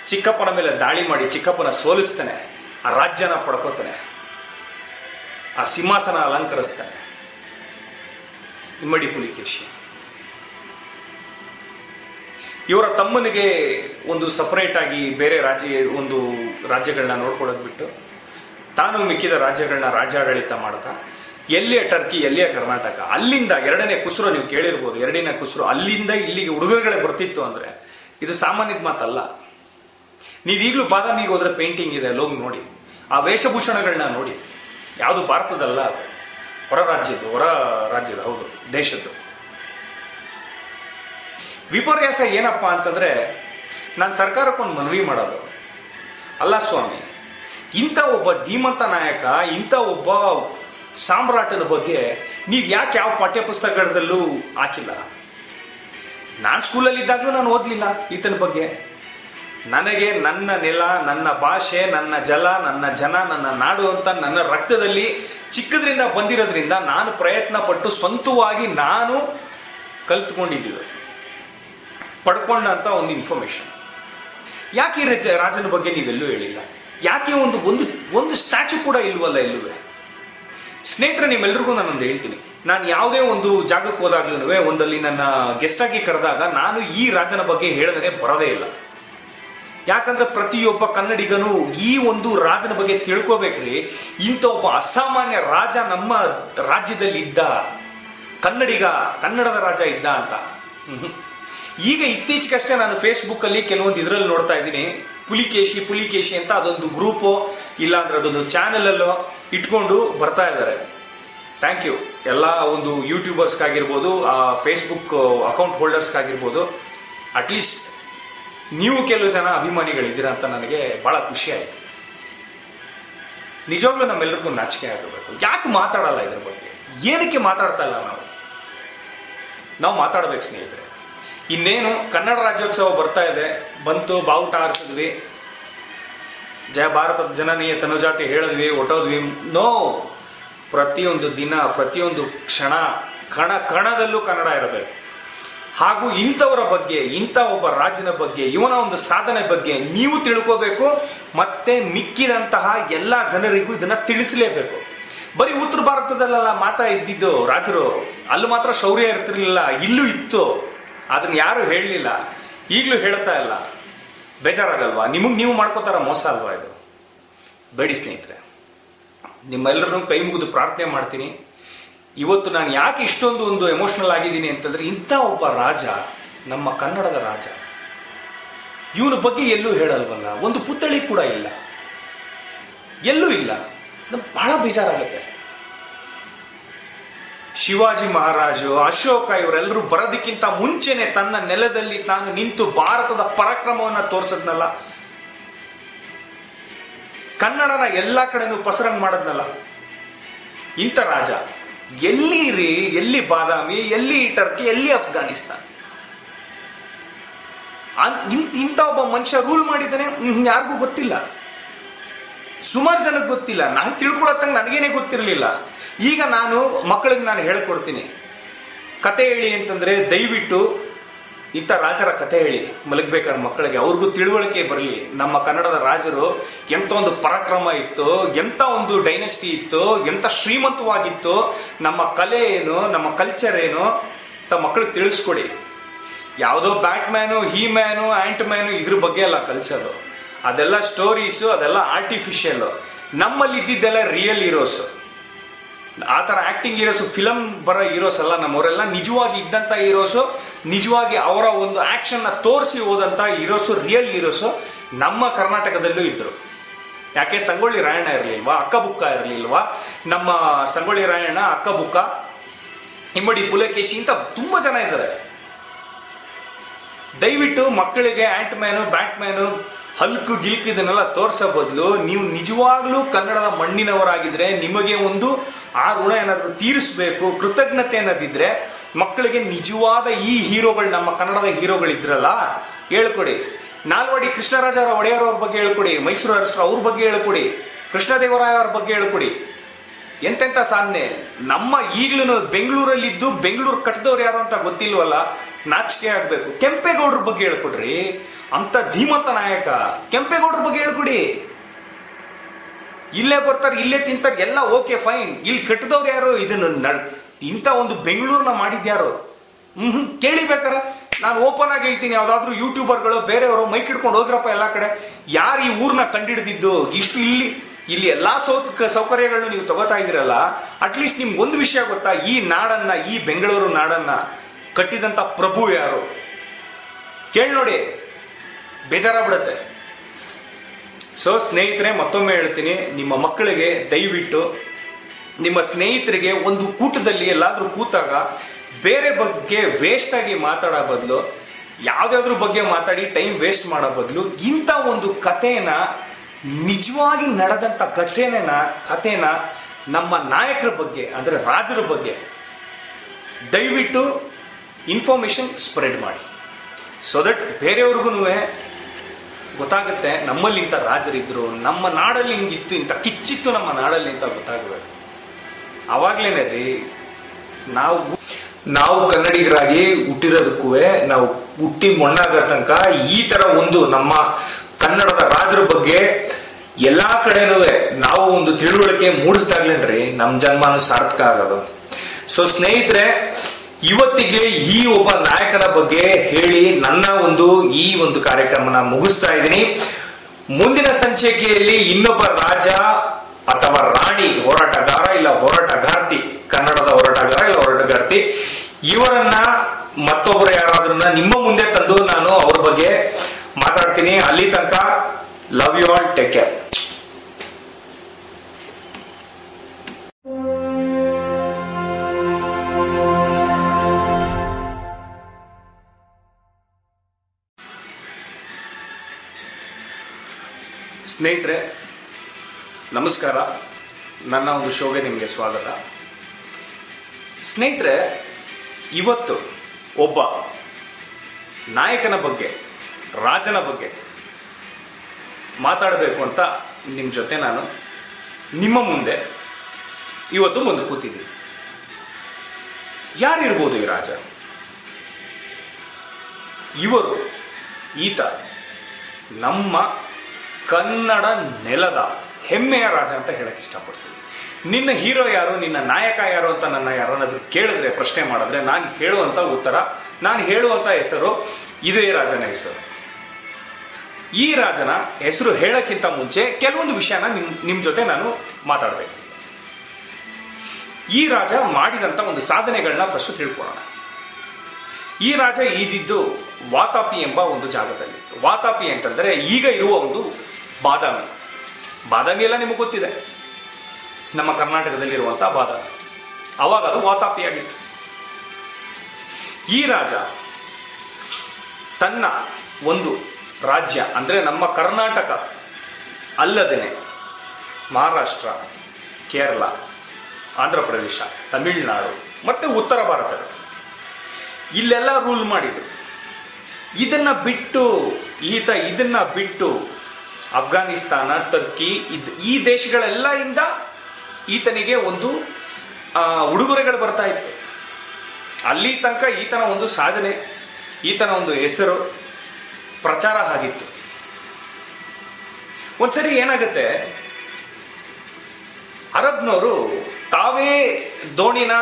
ಚಿಕ್ಕಪ್ಪನ ಮೇಲೆ ದಾಳಿ ಮಾಡಿ ಚಿಕ್ಕಪ್ಪನ ಸೋಲಿಸ್ತಾನೆ, ಆ ರಾಜ್ಯನ ಪಡ್ಕೋತಾನೆ, ಆ ಸಿಂಹಾಸನ ಅಲಂಕರಿಸ್ತಾನೆ. ಇಮ್ಮಡಿ ಪುಲಿಕೇಶಿ. ಇವರ ತಮ್ಮನಿಗೆ ಒಂದು ಸಪರೇಟ್ ಆಗಿ ಬೇರೆ ರಾಜ್ಯ, ಒಂದು ರಾಜ್ಯಗಳನ್ನ ನೋಡ್ಕೊಳ್ಳೋದು ಬಿಟ್ಟು ತಾನು ಮಿಕ್ಕಿದ ರಾಜ್ಯಗಳನ್ನ ರಾಜ್ಯಾಡಳಿತ ಮಾಡ್ತಾ, ಎಲ್ಲಿಯ ಟರ್ಕಿ, ಎಲ್ಲಿಯ ಕರ್ನಾಟಕ, ಅಲ್ಲಿಂದ ಎರಡನೇ ಕುಸುರು ನೀವು ಕೇಳಿರ್ಬೋದು, ಎರಡನೇ ಕುಸುರು ಅಲ್ಲಿಂದ ಇಲ್ಲಿಗೆ ಹುಡುಗರುಗಳೇ ಬರ್ತಿತ್ತು ಅಂದ್ರೆ ಇದು ಸಾಮಾನ್ಯದ ಮಾತಲ್ಲ. ನೀವೀಗಲೂ ಬಾದಾಮಿಗೆ ಹೋದ್ರೆ ಪೇಂಟಿಂಗ್ ಇದೆ, ಲೋಗ್ ನೋಡಿ. ಆ ವೇಷಭೂಷಣಗಳನ್ನ ನೋಡಿ. ಯಾವುದು ಭಾರತದಲ್ಲ ಹೊರ ರಾಜ್ಯದ್ದು, ಹೊರ ರಾಜ್ಯದ, ಹೌದು, ದೇಶದ್ದು. ವಿಪರ್ಯಾಸ ಏನಪ್ಪ ಅಂತಂದ್ರೆ, ನಾನು ಸರ್ಕಾರಕ್ಕೊಂದು ಮನವಿ ಮಾಡೋದು. ಅಲ್ಲ ಸ್ವಾಮಿ, ಇಂಥ ಒಬ್ಬ ಧೀಮಂತ ನಾಯಕ, ಇಂಥ ಒಬ್ಬ ಸಾಮ್ರಾಟನ ಬಗ್ಗೆ ನೀವು ಯಾಕೆ ಯಾವ ಪಠ್ಯಪುಸ್ತಕದಲ್ಲೂ ಹಾಕಿಲ್ಲ? ನಾನು ಸ್ಕೂಲಲ್ಲಿ ಇದ್ದಾಗಲೂ ನಾನು ಓದಲಿಲ್ಲ ಈತನ ಬಗ್ಗೆ. ನನಗೆ ನನ್ನ ನೆಲ, ನನ್ನ ಭಾಷೆ, ನನ್ನ ಜಲ, ನನ್ನ ಜನ, ನನ್ನ ನಾಡು ಅಂತ ನನ್ನ ರಕ್ತದಲ್ಲಿ ಚಿಕ್ಕದ್ರಿಂದ ಬಂದಿರೋದ್ರಿಂದ ನಾನು ಪ್ರಯತ್ನ ಪಟ್ಟು ಸ್ವಂತವಾಗಿ ನಾನು ಕಲ್ತ್ಕೊಂಡಿದ್ದೀವಿ. ಪಡ್ಕೊಂಡಂತ ಒಂದು ಇನ್ಫಾರ್ಮೇಶನ್ ಯಾಕೆ ಈ ರಜ ರಾಜನ ಬಗ್ಗೆ ನೀವೆಲ್ಲೂ ಹೇಳಿಲ್ಲ? ಯಾಕೆ ಒಂದು ಒಂದು ಒಂದು ಸ್ಟ್ಯಾಚು ಕೂಡ ಇಲ್ವಲ್ಲ ಇಲ್ಲವೇ? ಸ್ನೇಹಿತರೆ, ನಿಮ್ಮೆಲ್ರಿಗೂ ನಾನೊಂದು ಹೇಳ್ತೀನಿ. ನಾನು ಯಾವುದೇ ಒಂದು ಜಾಗಕ್ಕೆ ಹೋದಾಗ್ಲೂ ಒಂದಲ್ಲಿ ನನ್ನ ಗೆಸ್ಟ್ ಆಗಿ ಕರೆದಾಗ ನಾನು ಈ ರಾಜನ ಬಗ್ಗೆ ಹೇಳದೇ ಬರೋದೇ ಇಲ್ಲ. ಯಾಕಂದ್ರೆ ಪ್ರತಿಯೊಬ್ಬ ಕನ್ನಡಿಗನು ಈ ಒಂದು ರಾಜನ ಬಗ್ಗೆ ತಿಳ್ಕೋಬೇಕ್ರಿ. ಇಂಥ ಒಬ್ಬ ಅಸಾಮಾನ್ಯ ರಾಜ ನಮ್ಮ ರಾಜ್ಯದಲ್ಲಿ ಇದ್ದ ಕನ್ನಡಿಗ ಕನ್ನಡದ ರಾಜ ಇದ್ದ ಅಂತ. ಈಗ ಇತ್ತೀಚೆಗಷ್ಟೇ ನಾನು ಫೇಸ್ಬುಕ್ ಅಲ್ಲಿ ಕೆಲವೊಂದು ಇದರಲ್ಲಿ ನೋಡ್ತಾ ಇದ್ದೀನಿ. ಪುಲಿಕೇಶಿ ಪುಲಿಕೇಶಿ ಅಂತ ಅದೊಂದು ಗ್ರೂಪು, ಇಲ್ಲಾಂದ್ರೆ ಅದೊಂದು ಚಾನೆಲ್ ಅಲ್ಲೋ ಇಟ್ಕೊಂಡು ಬರ್ತಾ ಇದ್ದಾರೆ. Thank you. ಎಲ್ಲ ಒಂದು ಯೂಟ್ಯೂಬರ್ಸ್ಗಾಗಿರ್ಬೋದು, ಆ ಫೇಸ್ಬುಕ್ ಅಕೌಂಟ್ ಹೋಲ್ಡರ್ಸ್ಗಾಗಿರ್ಬೋದು ಅಟ್ಲೀಸ್ಟ್ ನೀವು ಕೆಲವು ಜನ ಅಭಿಮಾನಿಗಳಿದ್ದೀರಾ ಅಂತ ನನಗೆ ಬಹಳ ಖುಷಿ ಆಯ್ತು. ನಿಜವಾಗ್ಲೂ ನಮ್ಮೆಲ್ಲರಿಗೂ ನಾಚಿಕೆ ಆಗಬೇಕು. ಯಾಕೆ ಮಾತಾಡಲ್ಲ ಇದ್ರ ಬಗ್ಗೆ? ಏನಕ್ಕೆ ಮಾತಾಡ್ತಾ ಇಲ್ಲ ನಾವು? ನಾವು ಮಾತಾಡಬೇಕು ಸ್ನೇಹಿತರೆ. ಇನ್ನೇನು ಕನ್ನಡ ರಾಜ್ಯೋತ್ಸವ ಬರ್ತಾ ಇದೆ. ಬಂತು ಬಾವುಟ ಆರಿಸಿದ್ವಿ ಜಯ ಭಾರತ ಜನನೀಯ ತನುಜಾತಿ ಹೇಳಿದ್ವಿ ಒಟ್ಟೋದ್ವಿ ನೋ! ಪ್ರತಿಯೊಂದು ದಿನ, ಪ್ರತಿಯೊಂದು ಕ್ಷಣ, ಕಣ ಕಣದಲ್ಲೂ ಕನ್ನಡ ಇರಬೇಕು. ಹಾಗೂ ಇಂಥವರ ಬಗ್ಗೆ, ಇಂಥ ಒಬ್ಬ ರಾಜನ ಬಗ್ಗೆ, ಇವನ ಒಂದು ಸಾಧನೆ ಬಗ್ಗೆ ನೀವು ತಿಳ್ಕೋಬೇಕು. ಮತ್ತೆ ಮಿಕ್ಕಿದಂತಹ ಎಲ್ಲ ಜನರಿಗೂ ಇದನ್ನ ತಿಳಿಸಲೇಬೇಕು. ಬರೀ ಉತ್ತರ ಭಾರತದಲ್ಲೆಲ್ಲ ಮಾತಾ ಇದ್ದಿದ್ದು ರಾಜರು. ಅಲ್ಲಿ ಮಾತ್ರ ಶೌರ್ಯ ಇರ್ತಿರ್ಲಿಲ್ಲ, ಇಲ್ಲೂ ಇತ್ತು. ಅದನ್ನ ಯಾರು ಹೇಳಲಿಲ್ಲ, ಈಗಲೂ ಹೇಳ್ತಾ ಇಲ್ಲ. ಬೇಜಾರಾಗಲ್ವಾ? ನಿಮಗೆ ನೀವು ಮಾಡ್ಕೋತಾರ ಮೋಸ ಅಲ್ವಾ ಇದು? ಬೇಡಿ ಸ್ನೇಹಿತರೆ. ನಿಮ್ಮೆಲ್ಲರನ್ನೂ ಕೈ ಮುಗಿದು ಪ್ರಾರ್ಥನೆ ಮಾಡ್ತೀನಿ. ಇವತ್ತು ನಾನು ಯಾಕೆ ಇಷ್ಟೊಂದು ಒಂದು ಎಮೋಷನಲ್ ಆಗಿದ್ದೀನಿ ಅಂತಂದ್ರೆ, ಇಂಥ ಒಬ್ಬ ರಾಜ ನಮ್ಮ ಕನ್ನಡದ ರಾಜ. ಇವನ ಬಗ್ಗೆ ಎಲ್ಲೂ ಹೇಳಲ್ವಲ್ಲ? ಒಂದು ಪುತ್ಥಳಿ ಕೂಡ ಇಲ್ಲ. ಎಲ್ಲೂ ಇಲ್ಲ. ನಮ್ಗೆ ಬಹಳ ಬೇಜಾರಾಗುತ್ತೆ. ಶಿವಾಜಿ ಮಹಾರಾಜು, ಅಶೋಕ ಇವರೆಲ್ಲರೂ ಬರೋದಕ್ಕಿಂತ ಮುಂಚೆನೆ ತನ್ನ ನೆಲದಲ್ಲಿ ತಾನು ನಿಂತು ಭಾರತದ ಪರಾಕ್ರಮವನ್ನ ತೋರಿಸದ್ನಲ್ಲ. ಕನ್ನಡನ ಎಲ್ಲ ಕಡೆನೂ ಪಸರಂಗ್ ಮಾಡದ್ನಲ್ಲ. ಇಂಥ ರಾಜ, ಎಲ್ಲಿ ರೀ, ಎಲ್ಲಿ ಬಾದಾಮಿ, ಎಲ್ಲಿ ಟರ್ಕಿ, ಎಲ್ಲಿ ಅಫ್ಘಾನಿಸ್ತಾನ್? ಇಂಥ ಒಬ್ಬ ಮನುಷ್ಯ ರೂಲ್ ಮಾಡಿದ್ದಾನೆ ಯಾರಿಗೂ ಗೊತ್ತಿಲ್ಲ. ಸುಮಾರು ಜನಕ್ಕೆ ಗೊತ್ತಿಲ್ಲ. ನಾನು ತಿಳ್ಕೊಳತ್ತಂಗೆ ನನಗೇನೆ ಗೊತ್ತಿರಲಿಲ್ಲ. ಈಗ ನಾನು ಮಕ್ಕಳಿಗೆ ನಾನು ಹೇಳ್ಕೊಡ್ತೀನಿ. ಕತೆ ಹೇಳಿ ಅಂತಂದ್ರೆ ದಯವಿಟ್ಟು ಇಂಥ ರಾಜರ ಕತೆ ಹೇಳಿ, ಮಲಗಬೇಕಾದ್ರೆ ಮಕ್ಕಳಿಗೆ. ಅವ್ರಿಗೂ ತಿಳುವಳಿಕೆ ಬರಲಿ. ನಮ್ಮ ಕನ್ನಡದ ರಾಜರು ಎಂತ ಒಂದು ಪರಾಕ್ರಮ ಇತ್ತು ಎಂತ ಒಂದು ಡೈನೆಸ್ಟಿ ಇತ್ತು ಎಂತ ಶ್ರೀಮಂತವಾಗಿತ್ತು, ನಮ್ಮ ಕಲೆ ಏನು, ನಮ್ಮ ಕಲ್ಚರ್ ಏನು ಅಂತ ಮಕ್ಕಳಿಗೆ ತಿಳಿಸ್ಕೊಡಿ. ಯಾವುದೋ Batman He Man Ant Man ಇದ್ರ ಬಗ್ಗೆ ಎಲ್ಲ ಕಲ್ಸೋದು ಅದೆಲ್ಲ ಸ್ಟೋರೀಸು ಅದೆಲ್ಲ ಆರ್ಟಿಫಿಷಿಯಲ್ ನಮ್ಮಲ್ಲಿ ಇದ್ದಿದ್ದೆಲ್ಲ ರಿಯಲ್ ಹೀರೋಸ್ ಆ ಥರ ಆಕ್ಟಿಂಗ್ ಹೀರೋಸ್ ಫಿಲಮ್ ಬರೋ ಹೀರೋಸ್ ಅಲ್ಲ ನಮ್ಮವರೆಲ್ಲ ನಿಜವಾಗಿ ಇದ್ದಂಥ ಹೀರೋಸು ನಿಜವಾಗಿ ಅವರ ಒಂದು ಆ್ಯಕ್ಷನ್ನ ತೋರಿಸಿ ಹೋದಂಥ ಹೀರೋಸು ರಿಯಲ್ ಹೀರೋಸು ನಮ್ಮ ಕರ್ನಾಟಕದಲ್ಲೂ ಇದ್ದರು ಯಾಕೆ? ಸಂಗೊಳ್ಳಿ ರಾಯಣ್ಣ ಇರಲಿಲ್ವಾ? ಅಕ್ಕಬುಕ್ಕ ಇರಲಿಲ್ವಾ? ನಮ್ಮ ಸಂಗೊಳ್ಳಿ ರಾಯಣ್ಣ ಅಕ್ಕಬುಕ್ಕ ಇಮ್ಮಡಿ ಪುಲಕೇಶಿ ಅಂತ ತುಂಬಾ ಜನ ಇದ್ದಾರೆ. ದಯವಿಟ್ಟು ಮಕ್ಕಳಿಗೆ Ant Man Batman Hulk ಗಿಲ್ಕು ಇದನ್ನೆಲ್ಲ ತೋರ್ಸೋ ಬದಲು ನೀವು ನಿಜವಾಗ್ಲೂ ಕನ್ನಡದ ಮಣ್ಣಿನವರಾಗಿದ್ರೆ ನಿಮಗೆ ಒಂದು ಆ ಋಣ ಏನಾದರೂ ತೀರಿಸಬೇಕು, ಕೃತಜ್ಞತೆ ಅನ್ನೋದಿದ್ರೆ ಮಕ್ಕಳಿಗೆ ನಿಜವಾದ ಈ ಹೀರೋಗಳು ನಮ್ಮ ಕನ್ನಡದ ಹೀರೋಗಳಿದ್ರಲ್ಲ, ಹೇಳ್ಕೊಡಿ. ನಾಲ್ವಡಿ ಕೃಷ್ಣರಾಜ ಒಡೆಯರ್ ಅವ್ರ ಬಗ್ಗೆ ಹೇಳ್ಕೊಡಿ, ಮೈಸೂರು ಅರಸರ ಅವ್ರ ಬಗ್ಗೆ ಹೇಳ್ಕೊಡಿ, ಕೃಷ್ಣದೇವರಾಯ ಅವ್ರ ಬಗ್ಗೆ ಹೇಳ್ಕೊಡಿ. ಎಂತೆಂಥ ಸಾಧನೆ? ನಮ್ಮ ಈಗ್ಲೂ ಬೆಂಗಳೂರಲ್ಲಿದ್ದು ಬೆಂಗಳೂರು ಕಟ್ಟದವ್ರು ಯಾರು ಅಂತ ಗೊತ್ತಿಲ್ವಲ್ಲ, ನಾಚಿಕೆ ಆಗಬೇಕು. ಕೆಂಪೇಗೌಡ್ರ ಬಗ್ಗೆ ಹೇಳ್ಕೊಡ್ರಿ. ಅಂತ ಧೀಮಂತ ನಾಯಕ. ಕೆಂಪೇಗೌಡ್ರ ಬಗ್ಗೆ ಹೇಳ್ಕೊಡಿ. ಇಲ್ಲೇ ಬರ್ತಾರೆ, ಇಲ್ಲೇ ತಿಂತಾರೆ, ಎಲ್ಲ ಓಕೆ, ಫೈನ್. ಇಲ್ಲಿ ಕಟ್ಟದವ್ರು ಯಾರು? ಇದನ್ನ ನಡ್- ಇಂಥ ಒಂದು ಬೆಂಗಳೂರನ್ನ ಮಾಡಿದ್ಯಾರು? ಹ್ಮ್ ಹ್ಮ್ ಕೇಳಿಬೇಕಾರ ನಾನು ಓಪನ್ ಆಗಿ ಹೇಳ್ತೀನಿ, ಯಾವ್ದಾದ್ರು ಯೂಟ್ಯೂಬರ್ಗಳು, ಬೇರೆಯವರು ಮೈಕ್ ಹಿಡ್ಕೊಂಡು ಹೋಗ್ರಪ್ಪ ಎಲ್ಲಾ ಕಡೆ. ಯಾರು ಈ ಊರ್ನ ಕಂಡಿಡ್ದಿದ್ದು? ಇಷ್ಟು ಇಲ್ಲಿ ಇಲ್ಲಿ ಎಲ್ಲಾ ಸೌತ್ ಸೌಕರ್ಯಗಳನ್ನು ನೀವು ತಗೋತಾ ಇದೀರಲ್ಲ ಅಟ್ಲೀಸ್ಟ್ ನಿಮ್ಗೆ ಒಂದು ವಿಷಯ ಗೊತ್ತಾ? ಈ ನಾಡನ್ನ, ಈ ಬೆಂಗಳೂರು ನಾಡನ್ನ ಕಟ್ಟಿದಂತ ಪ್ರಭು ಯಾರು? ಕೇಳಿ ನೋಡಿ. ಬೇಜಾರಾಗ್ಬಿಡುತ್ತೆ. ಸೊ ಸ್ನೇಹಿತರೆ, ಮತ್ತೊಮ್ಮೆ ಹೇಳ್ತೀನಿ, ನಿಮ್ಮ ಮಕ್ಕಳಿಗೆ ದಯವಿಟ್ಟು, ನಿಮ್ಮ ಸ್ನೇಹಿತರಿಗೆ ಒಂದು ಕೂಟದಲ್ಲಿ ಎಲ್ಲಾದರೂ ಕೂತಾಗ ಬೇರೆ ಬಗ್ಗೆ ವೇಸ್ಟ್ ಆಗಿ ಮಾತಾಡೋ ಬದಲು ಯಾವ್ದಾದ್ರ ಬಗ್ಗೆ ಮಾತಾಡಿ ಟೈಮ್ ವೇಸ್ಟ್ ಮಾಡೋ ಬದಲು, ಇಂಥ ಒಂದು ಕಥೆನ, ನಿಜವಾಗಿ ನಡೆದಂತ ಕಥೆನ ಕಥೆನ ನಮ್ಮ ನಾಯಕರ ಬಗ್ಗೆ, ಅಂದ್ರೆ ರಾಜರ ಬಗ್ಗೆ ದಯವಿಟ್ಟು ಇನ್ಫಾರ್ಮೇಶನ್ ಸ್ಪ್ರೆಡ್ ಮಾಡಿ. ಸೊ ದಟ್ ಬೇರೆಯವ್ರಿಗೂ ಗೊತ್ತಾಗುತ್ತೆ ನಮ್ಮಲ್ಲಿ ಇಂಥ ರಾಜರಿದ್ರು, ನಮ್ಮ ನಾಡಲ್ಲಿ ಹಿಂಗಿತ್ತು, ಇಂಥ ಕಿಚ್ಚಿತ್ತು ನಮ್ಮ ನಾಡಲ್ಲಿ ಅಂತ ಗೊತ್ತಾಗಬೇಕು ಅವಾಗ್ಲೇನೆ ರೀ, ನಾವು ನಾವು ಕನ್ನಡಿಗರಾಗಿ ಹುಟ್ಟಿರೋದಕ್ಕೂ ನಾವು ಹುಟ್ಟಿ ಮೊಣ್ಣಾಗ ತನಕ ಈ ತರ ಒಂದು ನಮ್ಮ ಕನ್ನಡದ ರಾಜರ ಬಗ್ಗೆ ಎಲ್ಲಾ ಕಡೆನೂ ನಾವು ಒಂದು ತಿಳುವಳಿಕೆ ಮೂಡಿಸ್ದಾಗ್ಲೇನ್ರಿ ನಮ್ಮ ಜನ್ಮನೂ ಸಾರ್ಥಕ ಆಗೋದು. ಸೊ ಸ್ನೇಹಿತರೆ ಇವತ್ತಿಗೆ ಈ ಒಬ್ಬ ನಾಯಕನ ಬಗ್ಗೆ ಹೇಳಿ ನನ್ನ ಒಂದು ಈ ಒಂದು ಕಾರ್ಯಕ್ರಮನ ಮುಗಿಸ್ತಾ ಇದ್ದೀನಿ. ಮುಂದಿನ ಸಂಚಿಕೆಯಲ್ಲಿ ಇನ್ನೊಬ್ಬ ರಾಜ ಅಥವಾ ರಾಣಿ, ಹೋರಾಟಗಾರ ಇಲ್ಲ ಹೋರಾಟಗಾರ್ತಿ, ಕನ್ನಡದ ಹೋರಾಟಗಾರ ಇಲ್ಲ ಹೋರಾಟಗಾರ್ತಿ, ಇವರನ್ನ ಮತ್ತೊಬ್ಬರು ಯಾರಾದ್ರನ್ನ ನಿಮ್ಮ ಮುಂದೆ ತಂದು ನಾನು ಅವ್ರ ಬಗ್ಗೆ ಮಾತಾಡ್ತೀನಿ. ಅಲ್ಲಿ ತನಕ ಲವ್ ಯು ಆಲ್ ಟೇಕ್ ಸ್ನೇಹಿತರೆ, ನಮಸ್ಕಾರ. ನನ್ನ ಒಂದು ಶೋಗೆ ನಿಮಗೆ ಸ್ವಾಗತ. ಸ್ನೇಹಿತರೆ, ಇವತ್ತು ಒಬ್ಬ ನಾಯಕನ ಬಗ್ಗೆ, ರಾಜನ ಬಗ್ಗೆ ಮಾತಾಡಬೇಕು ಅಂತ ನಿಮ್ಮ ಜೊತೆ ನಾನು ನಿಮ್ಮ ಮುಂದೆ ಇವತ್ತು ಬಂದು ಕೂತಿದ್ದೀನಿ. ಯಾರಿರ್ಬೋದು ಈ ರಾಜ? ಇವರು ಈತ ನಮ್ಮ ಕನ್ನಡ ನೆಲದ ಹೆಮ್ಮೆಯ ರಾಜ ಅಂತ ಹೇಳಕ್ ಇಷ್ಟಪಡ್ತೀನಿ. ನಿನ್ನ ಹೀರೋ ಯಾರು, ನಿನ್ನ ನಾಯಕ ಯಾರು ಅಂತ ನನ್ನ ಯಾರನ್ನಾದ್ರೂ ಕೇಳಿದ್ರೆ, ಪ್ರಶ್ನೆ ಮಾಡಿದ್ರೆ ನಾನು ಹೇಳುವಂತ ಉತ್ತರ, ನಾನು ಹೇಳುವಂತ ಹೆಸರು ಇದೇ ರಾಜನ ಹೆಸರು. ಈ ರಾಜನ ಹೆಸರು ಹೇಳಕ್ಕಿಂತ ಮುಂಚೆ ಕೆಲವೊಂದು ವಿಷಯನ ನಿಮ್ ನಿಮ್ ಜೊತೆ ನಾನು ಮಾತಾಡಬೇಕು. ಈ ರಾಜ ಮಾಡಿದಂತ ಒಂದು ಸಾಧನೆಗಳನ್ನ ಫಸ್ಟ್ ತಿಳ್ಕೊಳ್ಳೋಣ. ಈ ರಾಜ ಈದಿದ್ದು ವಾತಾಪಿ ಎಂಬ ಒಂದು ಜಾಗದಲ್ಲಿ. ವಾತಾಪಿ ಅಂತಂದ್ರೆ ಈಗ ಇರುವ ಒಂದು ಬಾದಾಮಿ. ಬಾದಾಮಿ ಎಲ್ಲ ನಿಮಗೆ ಗೊತ್ತಿದೆ. ನಮ್ಮ ಕರ್ನಾಟಕದಲ್ಲಿರುವಂತಹ ಬಾದಾಮಿ. ಅವಾಗ ಅದು ವಾತಾಪಿಯಾಗಿತ್ತು ಈ ರಾಜ ತನ್ನ ಒಂದು ರಾಜ್ಯ, ಅಂದ್ರೆ ನಮ್ಮ ಕರ್ನಾಟಕ ಅಲ್ಲದೇನೆ ಮಹಾರಾಷ್ಟ್ರ, ಕೇರಳ ಆಂಧ್ರ ಪ್ರದೇಶ ತಮಿಳುನಾಡು, ಮತ್ತೆ ಉತ್ತರ ಭಾರತ. ಇಲ್ಲೆಲ್ಲ ರೂಲ್ ಮಾಡಿದ್ರು. ಇದನ್ನ ಬಿಟ್ಟು, ಈತ ಇದನ್ನ ಬಿಟ್ಟು ಅಫ್ಘಾನಿಸ್ತಾನ ಟರ್ಕಿ ಈ ದೇಶಗಳೆಲ್ಲ ಇಂದ ಈತನಿಗೆ ಒಂದು ಉಡುಗೊರೆಗಳು ಬರ್ತಾ ಇತ್ತು. ಅಲ್ಲಿ ತನಕ ಈತನ ಒಂದು ಸಾಧನೆ, ಈತನ ಒಂದು ಹೆಸರು, ಪ್ರಚಾರ ಆಗಿತ್ತು. ಒಂದ್ಸರಿ ಏನಾಗುತ್ತೆ? ಅರಬ್ನವರು ತಾವೇ ದೋಣಿನ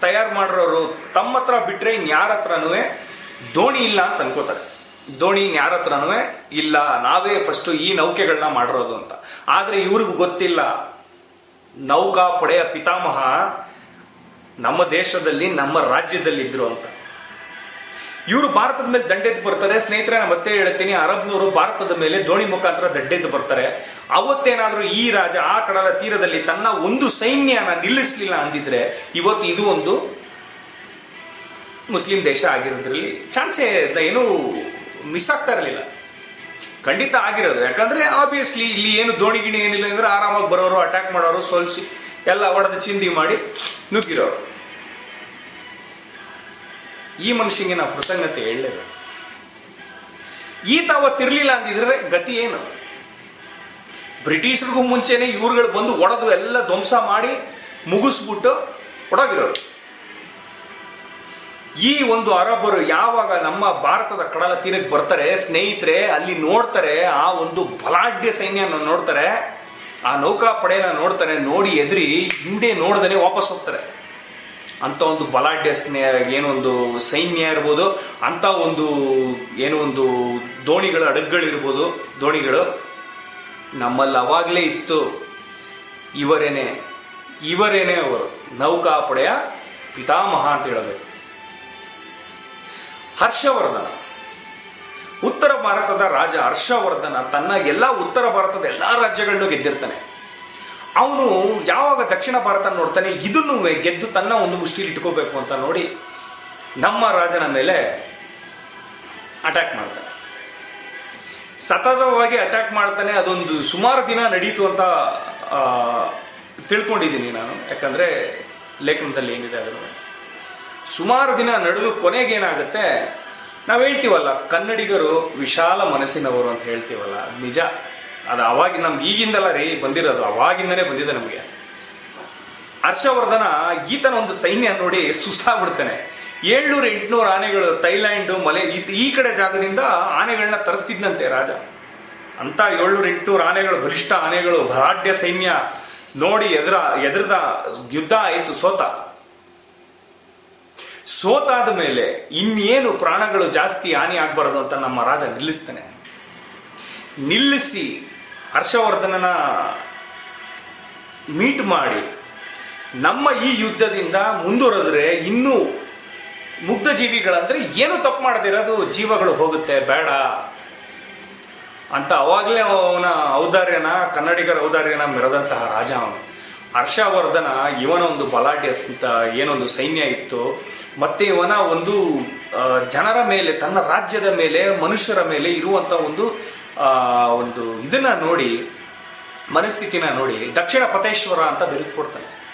ತಯಾರು ಮಾಡಿರೋರು ತಮ್ಮ ಹತ್ರ ಬಿಟ್ರೆ ಇನ್ಯಾರ ಹತ್ರನೂ ದೋಣಿ ಇಲ್ಲ ಅಂತ ಅನ್ಕೋತಾರೆ. ದೋಣಿ ಯಾರ ಹತ್ರನೂ ಇಲ್ಲ. ನಾವೇ ಫಸ್ಟ್ ಈ ನೌಕೆಗಳನ್ನ ಮಾಡಿರೋದು ಅಂತ. ಆದ್ರೆ ಇವ್ರಿಗೂ ಗೊತ್ತಿಲ್ಲ. ನೌಕಾ ಪಡೆಯ ಪಿತಾಮಹ ನಮ್ಮ ದೇಶದಲ್ಲಿ, ನಮ್ಮ ರಾಜ್ಯದಲ್ಲಿ ಇದ್ರು ಅಂತ. ಇವರು ಭಾರತದ ಮೇಲೆ ದಂಡೆದ್ದು ಬರ್ತಾರೆ. ಸ್ನೇಹಿತರೆ, ನಾನು ಮತ್ತೆ ಹೇಳ್ತೀನಿ. ಅರಬ್ನವರು ಭಾರತದ ಮೇಲೆ ದೋಣಿ ಮುಖಾಂತರ ದಂಡೆದ್ದು ಬರ್ತಾರೆ. ಅವತ್ತೇನಾದ್ರೂ ಈ ರಾಜ ಆ ಕಡಲ ತೀರದಲ್ಲಿ ತನ್ನ ಒಂದು ಸೈನ್ಯನ ನಿಲ್ಲಿಸಲಿಲ್ಲ ಅಂದಿದ್ರೆ, ಇವತ್ತು ಇದು ಒಂದು ಮುಸ್ಲಿಂ ದೇಶ ಆಗಿರೋದ್ರಲ್ಲಿ ಚಾನ್ಸೇ ಏನು ಮಿಸ್ ಆಗ್ತಾ ಇರಲಿಲ್ಲ. ಖಂಡಿತ ಆಗಿರೋದು. ಯಾಕಂದ್ರೆ ಆಬ್ವಿಯಸ್ಲಿ ಇಲ್ಲಿ ಏನು ದೋಣಿ ಗಿಣಿ ಏನಿಲ್ಲ ಅಂದ್ರೆ ಆರಾಮಾಗಿ ಬರೋರು ಅಟ್ಯಾಕ್ ಮಾಡೋರು, ಸೋಲ್ಸಿ ಎಲ್ಲ ಒಡೆದು ಚಿಂದಿ ಮಾಡಿ ನುಗ್ಗಿರೋರು. ಈ ಮನುಷ್ಯನಿಗೆ ನಾವು ಕೃತಜ್ಞತೆ ಹೇಳಲೇಬೇಕು. ಈತ ಅವತ್ತಿರ್ಲಿಲ್ಲ ಅಂದಿದ್ರೆ ಗತಿ ಏನು? ಬ್ರಿಟಿಷರಿಗೂ ಮುಂಚೆನೆ ಇವ್ರುಗಳು ಬಂದು ಒಡೆದು ಎಲ್ಲ ಧ್ವಂಸ ಮಾಡಿ ಮುಗಿಸ್ಬಿಟ್ಟು ಒಡಗಿರೋರು. ಈ ಒಂದು ಅರಬ್ಬರು ಯಾವಾಗ ನಮ್ಮ ಭಾರತದ ಕಡಲ ತೀರಕ್ಕೆ ಬರ್ತಾರೆ, ಸ್ನೇಹಿತರೆ, ಅಲ್ಲಿ ನೋಡ್ತಾರೆ, ಆ ಒಂದು ಬಲಾಢ್ಯ ಸೈನ್ಯನ ನೋಡ್ತಾರೆ, ಆ ನೌಕಾ ಪಡೆಯನ್ನ ನೋಡ್ತಾರೆ, ನೋಡಿ ಎದುರಿ, ಹಿಂದೆ ನೋಡ್ದೇ ವಾಪಸ್ ಹೋಗ್ತಾರೆ. ಅಂತ ಒಂದು ಬಲಾಢ್ಯ ಸ್ನೇಹ ಏನೊಂದು ಸೈನ್ಯ ಇರ್ಬೋದು, ಅಂತ ಒಂದು, ಏನೋ ಒಂದು ದೋಣಿಗಳು ಅಡಗ್ಗಳಿರ್ಬೋದು ದೋಣಿಗಳು ನಮ್ಮಲ್ಲಿ ಅವಾಗಲೇ ಇತ್ತು. ಇವರೇನೆ ಇವರೇನೆ ಅವರು, ನೌಕಾಪಡೆಯ ಪಿತಾಮಹ ಅಂತ ಹೇಳಬೇಕು. ಹರ್ಷವರ್ಧನ. ಉತ್ತರ ಭಾರತದ ರಾಜ ಹರ್ಷವರ್ಧನ ತನ್ನ ಎಲ್ಲ ಉತ್ತರ ಭಾರತದ ಎಲ್ಲ ರಾಜ್ಯಗಳನ್ನು ಗೆದ್ದಿರ್ತಾನೆ. ಅವನು ಯಾವಾಗ ದಕ್ಷಿಣ ಭಾರತ ನೋಡ್ತಾನೆ, ಇದನ್ನು ಗೆದ್ದು ತನ್ನ ಒಂದು ಮುಷ್ಟಿಲಿ ಇಟ್ಕೋಬೇಕು ಅಂತ ನೋಡಿ ನಮ್ಮ ರಾಜನ ಮೇಲೆ ಅಟ್ಯಾಕ್ ಮಾಡ್ತಾನೆ. ಸತತವಾಗಿ ಅಟ್ಯಾಕ್ ಮಾಡ್ತಾನೆ, ಅದೊಂದು ಸುಮಾರು ದಿನ ನಡೀತು ಅಂತ ತಿಳ್ಕೊಂಡಿದ್ದೀನಿ ನಾನು. ಯಾಕಂದ್ರೆ ಲೇಖನದಲ್ಲಿ ಏನಿದೆ ಅದನ್ನು ಸುಮಾರು ದಿನ ನಡೆದು ಕೊನೆಗೇನಾಗುತ್ತೆ ನಾವು ಹೇಳ್ತೀವಲ್ಲ, ಕನ್ನಡಿಗರು ವಿಶಾಲ ಮನಸ್ಸಿನವರು ಅಂತ ಹೇಳ್ತೀವಲ್ಲ, ನಿಜ. ಅದು ಅವಾಗಿ ನಮ್ಗೆ ಈಗಿಂದಲ್ಲ ರೀ ಬಂದಿರೋದು, ಅವಾಗಿಂದನೇ ಬಂದಿದೆ ನಮಗೆ. ಹರ್ಷವರ್ಧನ ಈತನ ಒಂದು ಸೈನ್ಯ ನೋಡಿ ಸುಸ್ತಾಗ್ಬಿಡ್ತಾನೆ. ಏಳ್ನೂರು ಎಂಟುನೂರು ಆನೆಗಳು ಥೈಲ್ಯಾಂಡ್, ಮಲೆ, ಈ- ಈ ಕಡೆ ಜಾಗದಿಂದ ಆನೆಗಳನ್ನ ತರಿಸ್ತಿದ್ನಂತೆ ರಾಜ. ಅಂತ ಏಳ್ನೂರು ಎಂಟುನೂರು ಆನೆಗಳು, ಬಲಿಷ್ಠ ಆನೆಗಳು ಭರಾಢ್ಯ ಸೈನ್ಯ ನೋಡಿ ಎದುರ, ಎದುರದ ಯುದ್ಧ ಆಯಿತು ಸೋತ. ಸೋತಾದ ಮೇಲೆ ಇನ್ನೇನು ಪ್ರಾಣಗಳು ಜಾಸ್ತಿ ಹಾನಿ ಆಗಬಾರ್ದು ಅಂತ ನಮ್ಮ ರಾಜ ನಿಲ್ಲಿಸ್ತಾನೆ. ನಿಲ್ಲಿಸಿ ಹರ್ಷವರ್ಧನನ ಮೀಟ್ ಮಾಡಿ ನಮ್ಮ ಈ ಯುದ್ಧದಿಂದ ಮುಂದುವರೆದ್ರೆ ಇನ್ನೂ ಮುಗ್ಧ ಜೀವಿಗಳಂದ್ರೆ ಏನು ತಪ್ಪು ಮಾಡದಿರೋದು ಜೀವಗಳು ಹೋಗುತ್ತೆ, ಬೇಡ ಅಂತ ಅವಾಗಲೇ ಅವನ ಔದಾರ್ಯನ, ಕನ್ನಡಿಗರ ಔದಾರ್ಯನ ಮೆರೆದಂತಹ ರಾಜ ಅವನು. ಹರ್ಷವರ್ಧನ ಇವನ ಒಂದು ಬಲಾಢ್ಯ ಏನೊಂದು ಸೈನ್ಯ ಇತ್ತು. ಮತ್ತೆ ಇವನ ಒಂದು ಜನರ ಮೇಲೆ, ತನ್ನ ರಾಜ್ಯದ ಮೇಲೆ, ಮನುಷ್ಯರ ಮೇಲೆ ಇರುವಂತ ಒಂದು ಒಂದು ಇದನ್ನ ನೋಡಿ, ಮನಸ್ಥಿತಿನ ನೋಡಿ, ದಕ್ಷಿಣ ಪತೇಶ್ವರ ಅಂತ ಬಿರುದು ಕೊಡ್ತಾನೆ.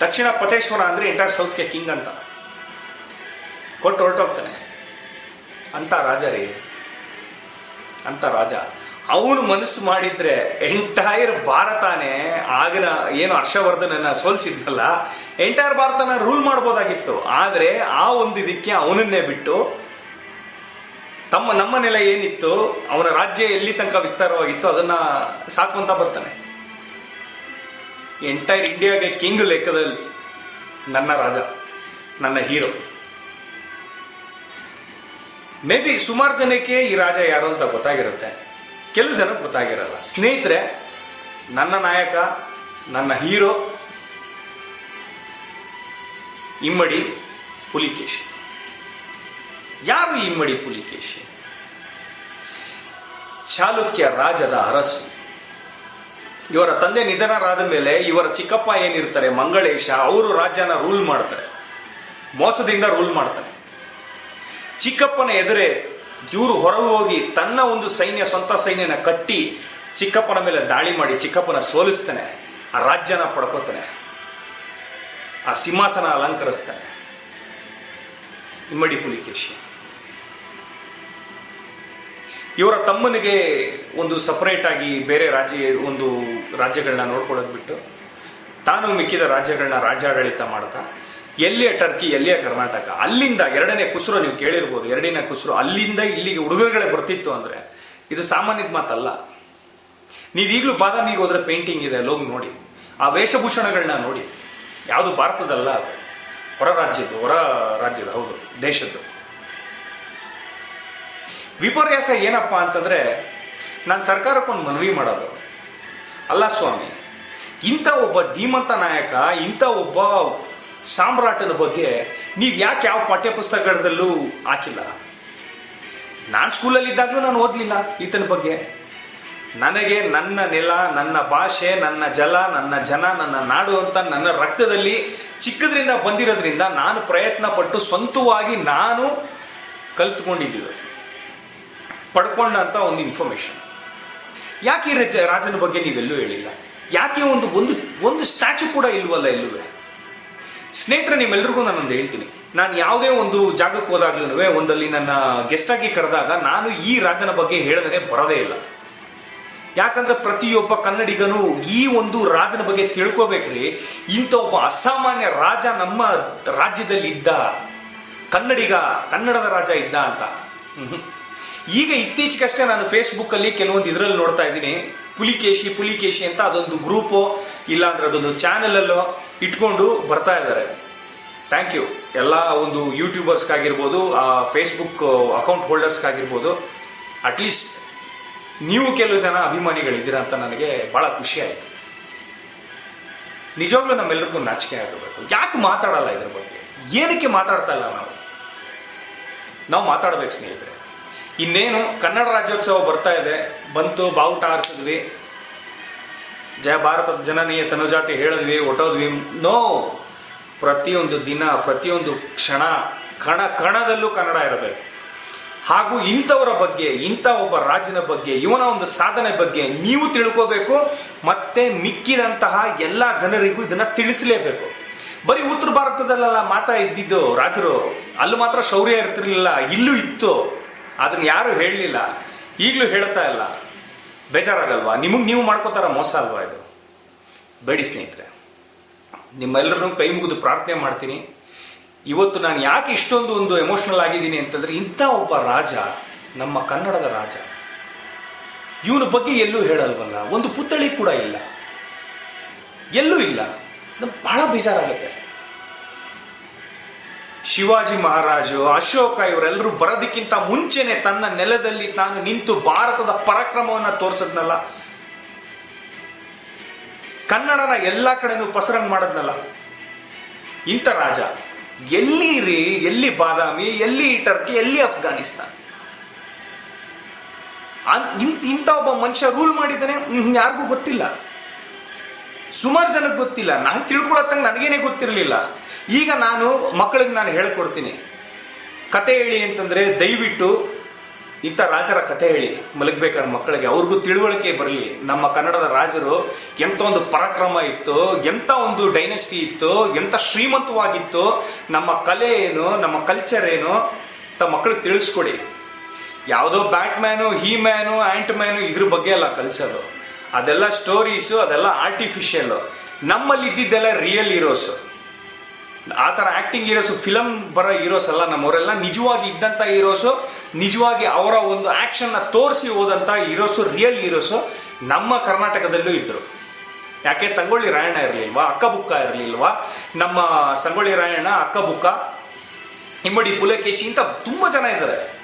ದಕ್ಷಿಣ ಪತೇಶ್ವರ ಅಂದ್ರೆ ಎಂಟರ್ ಸೌತ್ ಕೆ ಕಿಂಗ್ ಅಂತ. ಕೊಟ್ಟು ಹೊರಟೋಗ್ತಾನೆ. ಅಂತ ರಾಜ ರೀ ಅಂತ ರಾಜ. ಅವನು ಮನಸ್ಸು ಮಾಡಿದ್ರೆ ಎಂಟೈರ್ ಭಾರತನೇ. ಆಗಿನ ಏನು ಹರ್ಷವರ್ಧನನ್ನ ಸೋಲಿಸಿದ್ನಲ್ಲ, ಎಂಟೈರ್ ಭಾರತನ ರೂಲ್ ಮಾಡ್ಬೋದಾಗಿತ್ತು. ಆದ್ರೆ ಆ ಒಂದು ಇದಕ್ಕೆ ಅವನನ್ನೇ ಬಿಟ್ಟು ತಮ್ಮ, ನಮ್ಮ ನೆಲ ಏನಿತ್ತು, ಅವನ ರಾಜ್ಯ ಎಲ್ಲಿ ತನಕ ವಿಸ್ತಾರವಾಗಿತ್ತು, ಅದನ್ನ ಸಾಕುವಂತ ಬರ್ತಾನೆ. ಎಂಟೈರ್ ಇಂಡಿಯಾಗೆ ಕಿಂಗ್ ಲೆಕ್ಕದಲ್ಲಿ ನನ್ನ ರಾಜ, ನನ್ನ ಹೀರೋ. ಮೇ ಬಿ ಸುಮಾರು ಜನಕ್ಕೆ ಈ ರಾಜ ಯಾರು ಅಂತ ಗೊತ್ತಾಗಿರುತ್ತೆ. ಕೆಲವು ಜನ ಗೊತ್ತಾಗಿರಲ್ಲ. ಸ್ನೇಹಿತರೆ, ನನ್ನ ನಾಯಕ, ನನ್ನ ಹೀರೋ, ಇಮ್ಮಡಿ ಪುಲಿಕೇಶಿ. ಯಾರು ಇಮ್ಮಡಿ ಪುಲಿಕೇಶಿ? ಚಾಲುಕ್ಯ ರಾಜದ ಅರಸು. ಇವರ ತಂದೆ ನಿಧನರಾದ ಮೇಲೆ ಇವರ ಚಿಕ್ಕಪ್ಪ ಏನಿರ್ತಾರೆ, ಮಂಗಳೇಶ, ಅವರು ರಾಜ್ಯನ ರೂಲ್ ಮಾಡ್ತಾರೆ. ಮೋಸದಿಂದ ರೂಲ್ ಮಾಡ್ತಾರೆ. ಚಿಕ್ಕಪ್ಪನ ಎದುರೇ ಇವರು ಹೊರಗೆ ಹೋಗಿ ತನ್ನ ಒಂದು ಸೈನ್ಯ, ಸ್ವಂತ ಸೈನ್ಯನ ಕಟ್ಟಿ ಚಿಕ್ಕಪ್ಪನ ಮೇಲೆ ದಾಳಿ ಮಾಡಿ ಚಿಕ್ಕಪ್ಪನ ಸೋಲಿಸ್ತಾನೆ, ಆ ರಾಜ್ಯನ ಪಡ್ಕೋತಾನೆ, ಆ ಸಿಂಹಾಸನ ಅಲಂಕರಿಸ್ತಾನೆ. ಇಮ್ಮಡಿ ಪುಲಿಕೇಶಿ. ಇವರ ತಮ್ಮನಿಗೆ ಒಂದು ಸಪರೇಟ್ ಆಗಿ ಬೇರೆ ರಾಜ್ಯ, ಒಂದು ರಾಜ್ಯಗಳನ್ನ ನೋಡ್ಕೊಳ್ಳೋದು ಬಿಟ್ಟು, ತಾನು ಮಿಕ್ಕಿದ ರಾಜ್ಯಗಳನ್ನ ರಾಜ್ಯಾಡಳಿತ ಮಾಡ್ತಾ ಎಲ್ಲಿಯ ಟರ್ಕಿ, ಎಲ್ಲಿಯ ಕರ್ನಾಟಕ? ಅಲ್ಲಿಂದ ಎರಡನೇ ಕುಸುರು ನೀವು ಕೇಳಿರ್ಬೋದು. ಎರಡನೇ ಕುಸುರು ಅಲ್ಲಿಂದ ಇಲ್ಲಿಗೆ ಉಡುಗೊರೆಗಳೇ ಬರ್ತಿತ್ತು ಅಂದ್ರೆ ಇದು ಸಾಮಾನ್ಯದ ಮಾತಲ್ಲ. ನೀವು ಈಗಲೂ ಬಾದಾಮಿಗೆ ಹೋದ್ರೆ ಪೇಂಟಿಂಗ್ ಇದೆ ಹೋಗಿ ನೋಡಿ. ಆ ವೇಷಭೂಷಣಗಳನ್ನ ನೋಡಿ. ಯಾವುದು ಭಾರತದಲ್ಲ ಹೊರ ರಾಜ್ಯದ್ದು, ಹೊರ ರಾಜ್ಯದ, ಹೌದು, ದೇಶದ್ದು. ವಿಪರ್ಯಾಸ ಏನಪ್ಪ ಅಂತಂದ್ರೆ, ನಾನು ಸರ್ಕಾರಕ್ಕೊಂದು ಮನವಿ ಮಾಡೋದು. ಅಲ್ಲ ಸ್ವಾಮಿ, ಇಂಥ ಒಬ್ಬ ಧೀಮಂತ ನಾಯಕ, ಇಂಥ ಒಬ್ಬ ಸಾಮ್ರಾಟನ ಬಗ್ಗೆ ನೀವು ಯಾಕೆ ಯಾವ ಪಠ್ಯ ಪುಸ್ತಕಗಳಲ್ಲೂ ಹಾಕಿಲ್ಲ? ನಾನು ಸ್ಕೂಲಲ್ಲಿ ಇದ್ದಾಗಲೂ ನಾನು ಓದಲಿಲ್ಲ ಈತನ ಬಗ್ಗೆ. ನನಗೆ ನನ್ನ ನೆಲ, ನನ್ನ ಭಾಷೆ, ನನ್ನ ಜಲ, ನನ್ನ ಜನ, ನನ್ನ ನಾಡು ಅಂತ ನನ್ನ ರಕ್ತದಲ್ಲಿ ಚಿಕ್ಕದ್ರಿಂದ ಬಂದಿರೋದ್ರಿಂದ ನಾನು ಪ್ರಯತ್ನ ಪಟ್ಟು ಸ್ವಂತವಾಗಿ ನಾನು ಕಲ್ತ್ಕೊಂಡಿದ್ದೀವಿ. ಪಡ್ಕೊಂಡಂಥ ಒಂದು ಇನ್ಫಾರ್ಮೇಶನ್ ಯಾಕೆ ರಾಜನ ಬಗ್ಗೆ ನೀವೆಲ್ಲೂ ಹೇಳಿಲ್ಲ? ಯಾಕೆ ಒಂದು ಒಂದು ಒಂದು ಸ್ಟ್ಯಾಚು ಕೂಡ ಇಲ್ವಲ್ಲ ಎಲ್ಲುವೆ ಸ್ನೇಹಿತರೆ, ನಿಮ್ಮೆಲ್ರಿಗೂ ನಾನೊಂದು ಹೇಳ್ತೀನಿ. ನಾನು ಯಾವುದೇ ಒಂದು ಜಾಗಕ್ಕೆ ಹೋದಾಗ್ಲೂ ಒಂದಲ್ಲಿ ನನ್ನ ಗೆಸ್ಟ್ ಆಗಿ ಕರೆದಾಗ ನಾನು ಈ ರಾಜನ ಬಗ್ಗೆ ಹೇಳದೇ ಬರೋದೇ ಇಲ್ಲ. ಯಾಕಂದ್ರೆ ಪ್ರತಿಯೊಬ್ಬ ಕನ್ನಡಿಗನು ಈ ಒಂದು ರಾಜನ ಬಗ್ಗೆ ತಿಳ್ಕೋಬೇಕ್ರಿ. ಇಂಥ ಒಬ್ಬ ಅಸಾಮಾನ್ಯ ರಾಜ ನಮ್ಮ ರಾಜ್ಯದಲ್ಲಿ ಇದ್ದ ಕನ್ನಡಿಗ, ಕನ್ನಡದ ರಾಜ ಇದ್ದ ಅಂತ. ಈಗ ಇತ್ತೀಚೆಗಷ್ಟೇ ನಾನು ಫೇಸ್ಬುಕ್ ಅಲ್ಲಿ ಕೆಲವೊಂದು ಇದರಲ್ಲಿ ನೋಡ್ತಾ ಇದ್ದೀನಿ. ಪುಲಿಕೇಶಿ ಪುಲಿಕೇಶಿ ಅಂತ ಅದೊಂದು ಗ್ರೂಪು ಇಲ್ಲಾಂದ್ರೆ ಅದೊಂದು ಚಾನೆಲ್ ಅಲ್ಲೋ. ಇಟ್ಕೊಂಡು ಬರ್ತಾ ಇದ್ದಾರೆ. ಥ್ಯಾಂಕ್ ಯು ಎಲ್ಲ ಒಂದು ಯೂಟ್ಯೂಬರ್ಸ್ಗಾಗಿರ್ಬೋದು ಆ ಫೇಸ್ಬುಕ್ ಅಕೌಂಟ್ ಹೋಲ್ಡರ್ಸ್ಗಾಗಿರ್ಬೋದು ಅಟ್ಲೀಸ್ಟ್ ನೀವು ಕೆಲವು ಜನ ಅಭಿಮಾನಿಗಳಿದ್ದೀರಾ ಅಂತ ನನಗೆ ಬಹಳ ಖುಷಿ ಆಯಿತು. ನಿಜವಾಗ್ಲೂ ನಮ್ಮೆಲ್ಲರಿಗೂ ನಾಚಿಕೆ ಆಗಬೇಕು. ಯಾಕೆ ಮಾತಾಡಲ್ಲ ಇದ್ರ ಬಗ್ಗೆ? ಏನಕ್ಕೆ ಮಾತಾಡ್ತಾ ಇಲ್ಲ ನಾವು? ನಾವು ಮಾತಾಡ್ಬೇಕು ಸ್ನೇಹಿತರೆ. ಇನ್ನೇನು ಕನ್ನಡ ರಾಜ್ಯೋತ್ಸವ ಬರ್ತಾ ಇದೆ. ಬಂತು, ಬಾವುಟ ಆರಿಸಿದ್ವಿ ಜಯ ಭಾರತದ ಜನನೀಯ ತನುಜಾತಿ ಹೇಳಿದ್ವಿ ಒಟ್ಟೋದ್ವಿ ನೋ! ಪ್ರತಿಯೊಂದು ದಿನ, ಪ್ರತಿಯೊಂದು ಕ್ಷಣ, ಕಣ, ಕಣದಲ್ಲೂ ಕನ್ನಡ ಇರಬೇಕು. ಹಾಗೂ ಇಂಥವರ ಬಗ್ಗೆ, ಇಂಥ ಒಬ್ಬ ರಾಜನ ಬಗ್ಗೆ, ಇವನ ಒಂದು ಸಾಧನೆ ಬಗ್ಗೆ ನೀವು ತಿಳ್ಕೋಬೇಕು, ಮತ್ತೆ ಮಿಕ್ಕಿದಂತಹ ಎಲ್ಲ ಜನರಿಗೂ ಇದನ್ನ ತಿಳಿಸಲೇಬೇಕು. ಬರೀ ಉತ್ತರ ಭಾರತದಲ್ಲೆಲ್ಲ ಮಾತ್ರ ಇದ್ದಿದ್ದು ರಾಜರು, ಅಲ್ಲಿ ಮಾತ್ರ ಶೌರ್ಯ ಇರ್ತಿರ್ಲಿಲ್ಲ, ಇಲ್ಲೂ ಇತ್ತು. ಅದನ್ನ ಯಾರು ಹೇಳಲಿಲ್ಲ, ಈಗಲೂ ಹೇಳ್ತಾ ಇಲ್ಲ. ಬೇಜಾರಾಗಲ್ವಾ? ನಿಮಗೆ ನೀವು ಮಾಡ್ಕೋತಾರ ಮೋಸ ಅಲ್ವಾ ಇದು? ಬೇಡಿ ಸ್ನೇಹಿತರೆ. ನಿಮ್ಮೆಲ್ಲರೂ ಕೈ ಮುಗಿದು ಪ್ರಾರ್ಥನೆ ಮಾಡ್ತೀನಿ. ಇವತ್ತು ನಾನು ಯಾಕೆ ಇಷ್ಟೊಂದು ಒಂದು ಎಮೋಷನಲ್ ಆಗಿದ್ದೀನಿ ಅಂತಂದ್ರೆ ಇಂಥ ಒಬ್ಬ ರಾಜ ನಮ್ಮ ಕನ್ನಡದ ರಾಜ. ಇವನ ಬಗ್ಗೆ ಎಲ್ಲೂ ಹೇಳಲ್ವಲ್ಲ. ಒಂದು ಪುತ್ಥಳಿ ಕೂಡ ಇಲ್ಲ. ಎಲ್ಲೂ ಇಲ್ಲ. ನಮ್ಗೆ ಬಹಳ ಬೇಜಾರಾಗುತ್ತೆ. ಶಿವಾಜಿ ಮಹಾರಾಜು, ಅಶೋಕ ಇವರೆಲ್ಲರೂ ಬರೋದಕ್ಕಿಂತ ಮುಂಚೆನೆ ತನ್ನ ನೆಲದಲ್ಲಿ ತಾನು ನಿಂತು ಭಾರತದ ಪರಾಕ್ರಮವನ್ನು ತೋರಿಸದ್ನಲ್ಲ. ಕನ್ನಡನ ಎಲ್ಲ ಕಡೆನೂ ಪಸರಂಗ್ ಮಾಡದ್ನಲ್ಲ. ಇಂಥ ರಾಜ, ಎಲ್ಲಿ ರೀ, ಎಲ್ಲಿ ಬಾದಾಮಿ, ಎಲ್ಲಿ ಟರ್ಕಿ, ಎಲ್ಲಿ ಅಫ್ಘಾನಿಸ್ತಾನ್? ಇಂತ್- ಇಂಥ ಒಬ್ಬ ಮನುಷ್ಯ ರೂಲ್ ಮಾಡಿದ್ದಾನೆ ಯಾರಿಗೂ ಗೊತ್ತಿಲ್ಲ. ಸುಮಾರು ಜನಕ್ಕೆ ಗೊತ್ತಿಲ್ಲ. ನಾನು ತಿಳ್ಕೊಳತ್ತಂಗೆ ನನಗೇನೆ ಗೊತ್ತಿರಲಿಲ್ಲ. ಈಗ ನಾನು ಮಕ್ಕಳಿಗೆ ನಾನು ಹೇಳ್ಕೊಡ್ತೀನಿ. ಕತೆ ಹೇಳಿ ಅಂತಂದ್ರೆ ದಯವಿಟ್ಟು ಇಂಥ ರಾಜರ ಕತೆ ಹೇಳಿ ಮಲಗಬೇಕಾದ್ರೆ ಮಕ್ಕಳಿಗೆ. ಅವ್ರಿಗೂ ತಿಳುವಳಿಕೆ ಬರಲಿ. ನಮ್ಮ ಕನ್ನಡದ ರಾಜರು ಎಂಥ ಒಂದು ಪರಾಕ್ರಮ ಇತ್ತು, ಎಂಥ ಒಂದು ಡೈನೆಸ್ಟಿ ಇತ್ತು, ಎಂಥ ಶ್ರೀಮಂತವಾಗಿತ್ತು, ನಮ್ಮ ಕಲೆ ಏನು, ನಮ್ಮ ಕಲ್ಚರ್ ಏನು ಅಂತ ಮಕ್ಕಳಿಗೆ ತಿಳಿಸ್ಕೊಡಿ. ಯಾವುದೋ Batman He Man Ant Man ಇದ್ರ ಬಗ್ಗೆ ಎಲ್ಲ ಕಲ್ಸೋದು ಅದೆಲ್ಲ ಸ್ಟೋರೀಸು ಅದೆಲ್ಲ ಆರ್ಟಿಫಿಷಿಯಲ್ ನಮ್ಮಲ್ಲಿ ಇದ್ದಿದ್ದೆಲ್ಲ ರಿಯಲ್ ಹೀರೋಸ್ ಆ ಥರ ಆ್ಯಕ್ಟಿಂಗ್ ಹೀರೋಸು ಫಿಲಮ್ ಬರೋ ಹೀರೋಸ್ ಅಲ್ಲ ನಮ್ಮವರೆಲ್ಲ. ನಿಜವಾಗಿ ಇದ್ದಂಥ ಹೀರೋಸು ನಿಜವಾಗಿ ಅವರ ಒಂದು ಆ್ಯಕ್ಷನ್ನ ತೋರಿಸಿ ಹೋದಂಥ ಹೀರೋಸು ರಿಯಲ್ ಹೀರೋಸು ನಮ್ಮ ಕರ್ನಾಟಕದಲ್ಲೂ ಇದ್ದರು ಯಾಕೆ? ಸಂಗೊಳ್ಳಿ ರಾಯಣ್ಣ ಇರಲಿಲ್ವಾ? ಅಕ್ಕಬುಕ್ಕ ಇರಲಿಲ್ವಾ? ನಮ್ಮ ಸಂಗೊಳ್ಳಿ ರಾಯಣ್ಣ, ಅಕ್ಕಬುಕ್ಕ, ಇಮ್ಮಡಿ ಪುಲಕೇಶಿ ಇಂಥ ತುಂಬ ಜನ ಇದ್ದಾರೆ.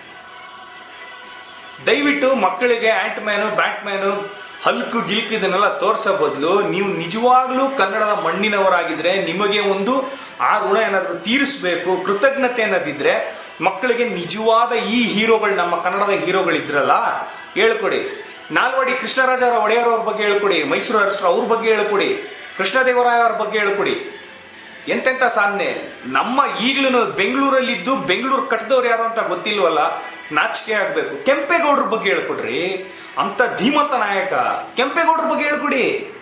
ದಯವಿಟ್ಟು ಮಕ್ಕಳಿಗೆ ant man Batman Hulk ಗಿಲ್ಕು ಇದನ್ನೆಲ್ಲ ತೋರ್ಸೋ ಬದಲು ನೀವು ನಿಜವಾಗ್ಲೂ ಕನ್ನಡದ ಮಣ್ಣಿನವರಾಗಿದ್ರೆ ನಿಮಗೆ ಒಂದು ಆ ಋಣ ಏನಾದರೂ ತೀರಿಸಬೇಕು, ಕೃತಜ್ಞತೆ ಅನ್ನೋದಿದ್ರೆ ಮಕ್ಕಳಿಗೆ ನಿಜವಾದ ಈ ಹೀರೋಗಳು, ನಮ್ಮ ಕನ್ನಡದ ಹೀರೋಗಳಿದ್ರಲ್ಲ, ಹೇಳ್ಕೊಡಿ. ನಾಲ್ವಡಿ ಕೃಷ್ಣರಾಜರ ಒಡೆಯರ್ ಅವ್ರ ಬಗ್ಗೆ ಹೇಳ್ಕೊಡಿ, ಮೈಸೂರು ಅರಸರು ಅವ್ರ ಬಗ್ಗೆ ಹೇಳ್ಕೊಡಿ, ಕೃಷ್ಣದೇವರಾಯ ಅವ್ರ ಬಗ್ಗೆ ಹೇಳ್ಕೊಡಿ. ಎಂತೆಂತ ಸಾಧನೆ? ನಮ್ಮ ಈಗಲೂ ಬೆಂಗಳೂರಲ್ಲಿದ್ದು ಬೆಂಗಳೂರು ಕಟ್ಟದವ್ರು ಯಾರು ಅಂತ ಗೊತ್ತಿಲ್ವಲ್ಲ, ನಾಚಿಕೆ ಆಗಬೇಕು. ಕೆಂಪೇಗೌಡರ ಬಗ್ಗೆ ಹೇಳ್ಕೊಡ್ರಿ. ಅಂತ ಧೀಮಂತ ನಾಯಕ, ಕೆಂಪೇಗೌಡರ ಬಗ್ಗೆ ಹೇಳ್ಕೊಡಿ.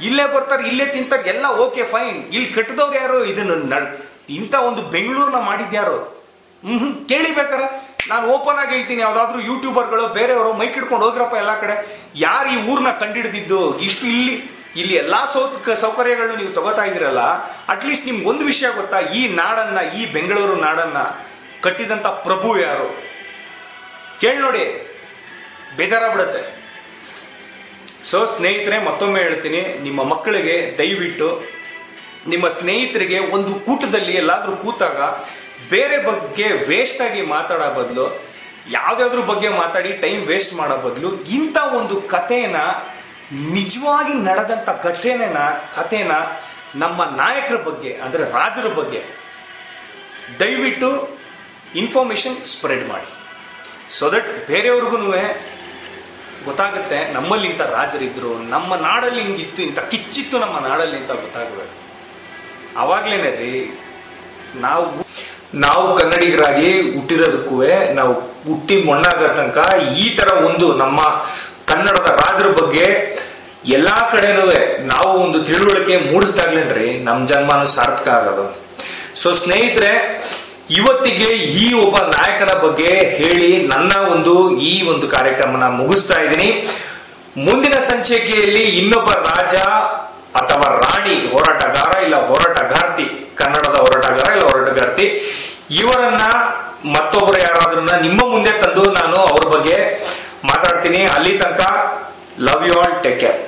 ಇಲ್ಲೇ ಬರ್ತಾರೆ, ಇಲ್ಲೇ ತಿಂತಾರೆ, ಎಲ್ಲ ಓಕೆ, ಫೈನ್. ಇಲ್ಲಿ ಕಟ್ಟದವ್ರು ಯಾರು? ಇದನ್ನ ನಡ್, ಇಂಥ ಒಂದು ಬೆಂಗಳೂರನ್ನ ಮಾಡಿದ್ಯಾರು? ಹ್ಮ್ ಕೇಳಿ ಕೇಳಿಬೇಕಾರೆ. ನಾನು ಓಪನ್ ಆಗಿ ಹೇಳ್ತೀನಿ, ಯಾವ್ದಾದ್ರು ಯೂಟ್ಯೂಬರ್ಗಳು, ಬೇರೆಯವರು ಮೈಕ್ ಹಿಡ್ಕೊಂಡು ಹೋಗ್ರಪ್ಪ ಎಲ್ಲ ಕಡೆ. ಯಾರು ಈ ಊರ್ನ ಕಂಡಿಡ್ದಿದ್ದು? ಇಷ್ಟು ಇಲ್ಲಿ ಇಲ್ಲಿ ಎಲ್ಲಾ ಸೌ ಸೌಕರ್ಯಗಳನ್ನು ನೀವು ತಗೋತಾ ಇದ್ದೀರಲ್ಲ ಅಟ್ಲೀಸ್ಟ್ ನಿಮ್ಗೆ ಒಂದು ವಿಷಯ ಗೊತ್ತಾ? ಈ ನಾಡನ್ನ, ಈ ಬೆಂಗಳೂರು ನಾಡನ್ನ ಕಟ್ಟಿದಂತ ಪ್ರಭು ಯಾರು? ಕೇಳಿ ನೋಡಿ. ಬೇಜಾರಾಗ್ಬಿಡುತ್ತೆ. ಸೊ ಸ್ನೇಹಿತರೆ, ಮತ್ತೊಮ್ಮೆ ಹೇಳ್ತೀನಿ, ನಿಮ್ಮ ಮಕ್ಕಳಿಗೆ ದಯವಿಟ್ಟು, ನಿಮ್ಮ ಸ್ನೇಹಿತರಿಗೆ ಒಂದು ಕೂಟದಲ್ಲಿ ಎಲ್ಲಾದರೂ ಕೂತಾಗ ಬೇರೆ ಬಗ್ಗೆ ವೇಸ್ಟ್ ಆಗಿ ಮಾತಾಡೋ ಬದಲು ಯಾವ್ದಾದ್ರ ಬಗ್ಗೆ ಮಾತಾಡಿ ಟೈಮ್ ವೇಸ್ಟ್ ಮಾಡೋ ಬದಲು, ಇಂಥ ಒಂದು ಕಥೆನ, ನಿಜವಾಗಿ ನಡೆದಂತ ಘಟನೆನ ಕಥೆನ ನಮ್ಮ ನಾಯಕರ ಬಗ್ಗೆ, ಅಂದ್ರೆ ರಾಜರ ಬಗ್ಗೆ, ದಯವಿಟ್ಟು ಇನ್ಫಾರ್ಮೇಶನ್ ಸ್ಪ್ರೆಡ್ ಮಾಡಿ. ಸೊ ದಟ್ ಬೇರೆಯವ್ರಿಗೂ ಗೊತ್ತಾಗುತ್ತೆ ನಮ್ಮಲ್ಲಿ ಇಂಥ ರಾಜರಿದ್ರು, ನಮ್ಮ ನಾಡಲ್ಲಿ ಹಿಂಗಿತ್ತು, ಇಂಥ ಕಿಚ್ಚಿತ್ತು ನಮ್ಮ ನಾಡಲ್ಲಿ ಅಂತ ಗೊತ್ತಾಗಬೇಕು ಅವಾಗ್ಲೇನೆ ರೀ, ನಾವು ನಾವು ಕನ್ನಡಿಗರಾಗಿ ಹುಟ್ಟಿರೋದಕ್ಕೂ ನಾವು ಹುಟ್ಟಿ ಮಣ್ಣಾಗ ತನಕ ಈ ತರ ಒಂದು ನಮ್ಮ ಕನ್ನಡದ ರಾಜರ ಬಗ್ಗೆ ಎಲ್ಲಾ ಕಡೆನೂ ನಾವು ಒಂದು ತಿಳುವಳಿಕೆ ಮೂಡಿಸ್ದಾಗ್ಲೇನ್ರಿ, ನಮ್ಮ ಜನ್ಮನೂ ಸಾರ್ಥಕ ಆಗೋದು. ಸೊ ಸ್ನೇಹಿತರೆ ಇವತ್ತಿಗೆ ಈ ಒಬ್ಬ ನಾಯಕನ ಬಗ್ಗೆ ಹೇಳಿ ನನ್ನ ಒಂದು ಈ ಒಂದು ಕಾರ್ಯಕ್ರಮನ ಮುಗಿಸ್ತಾ ಇದ್ದೀನಿ. ಮುಂದಿನ ಸಂಚಿಕೆಯಲ್ಲಿ ಇನ್ನೊಬ್ಬ ರಾಜ ಅಥವಾ ರಾಣಿ, ಹೋರಾಟಗಾರ ಇಲ್ಲ ಹೋರಾಟಗಾರ್ತಿ, ಕನ್ನಡದ ಹೋರಾಟಗಾರ ಇಲ್ಲ ಹೋರಾಟಗಾರ್ತಿ, ಇವರನ್ನ ಮತ್ತೊಬ್ಬರು ಯಾರಾದ್ರನ್ನ ನಿಮ್ಮ ಮುಂದೆ ತಂದು ನಾನು ಅವ್ರ ಬಗ್ಗೆ ಮಾತಾಡ್ತೀನಿ. ಅಲ್ಲಿ ತನಕ love you all take care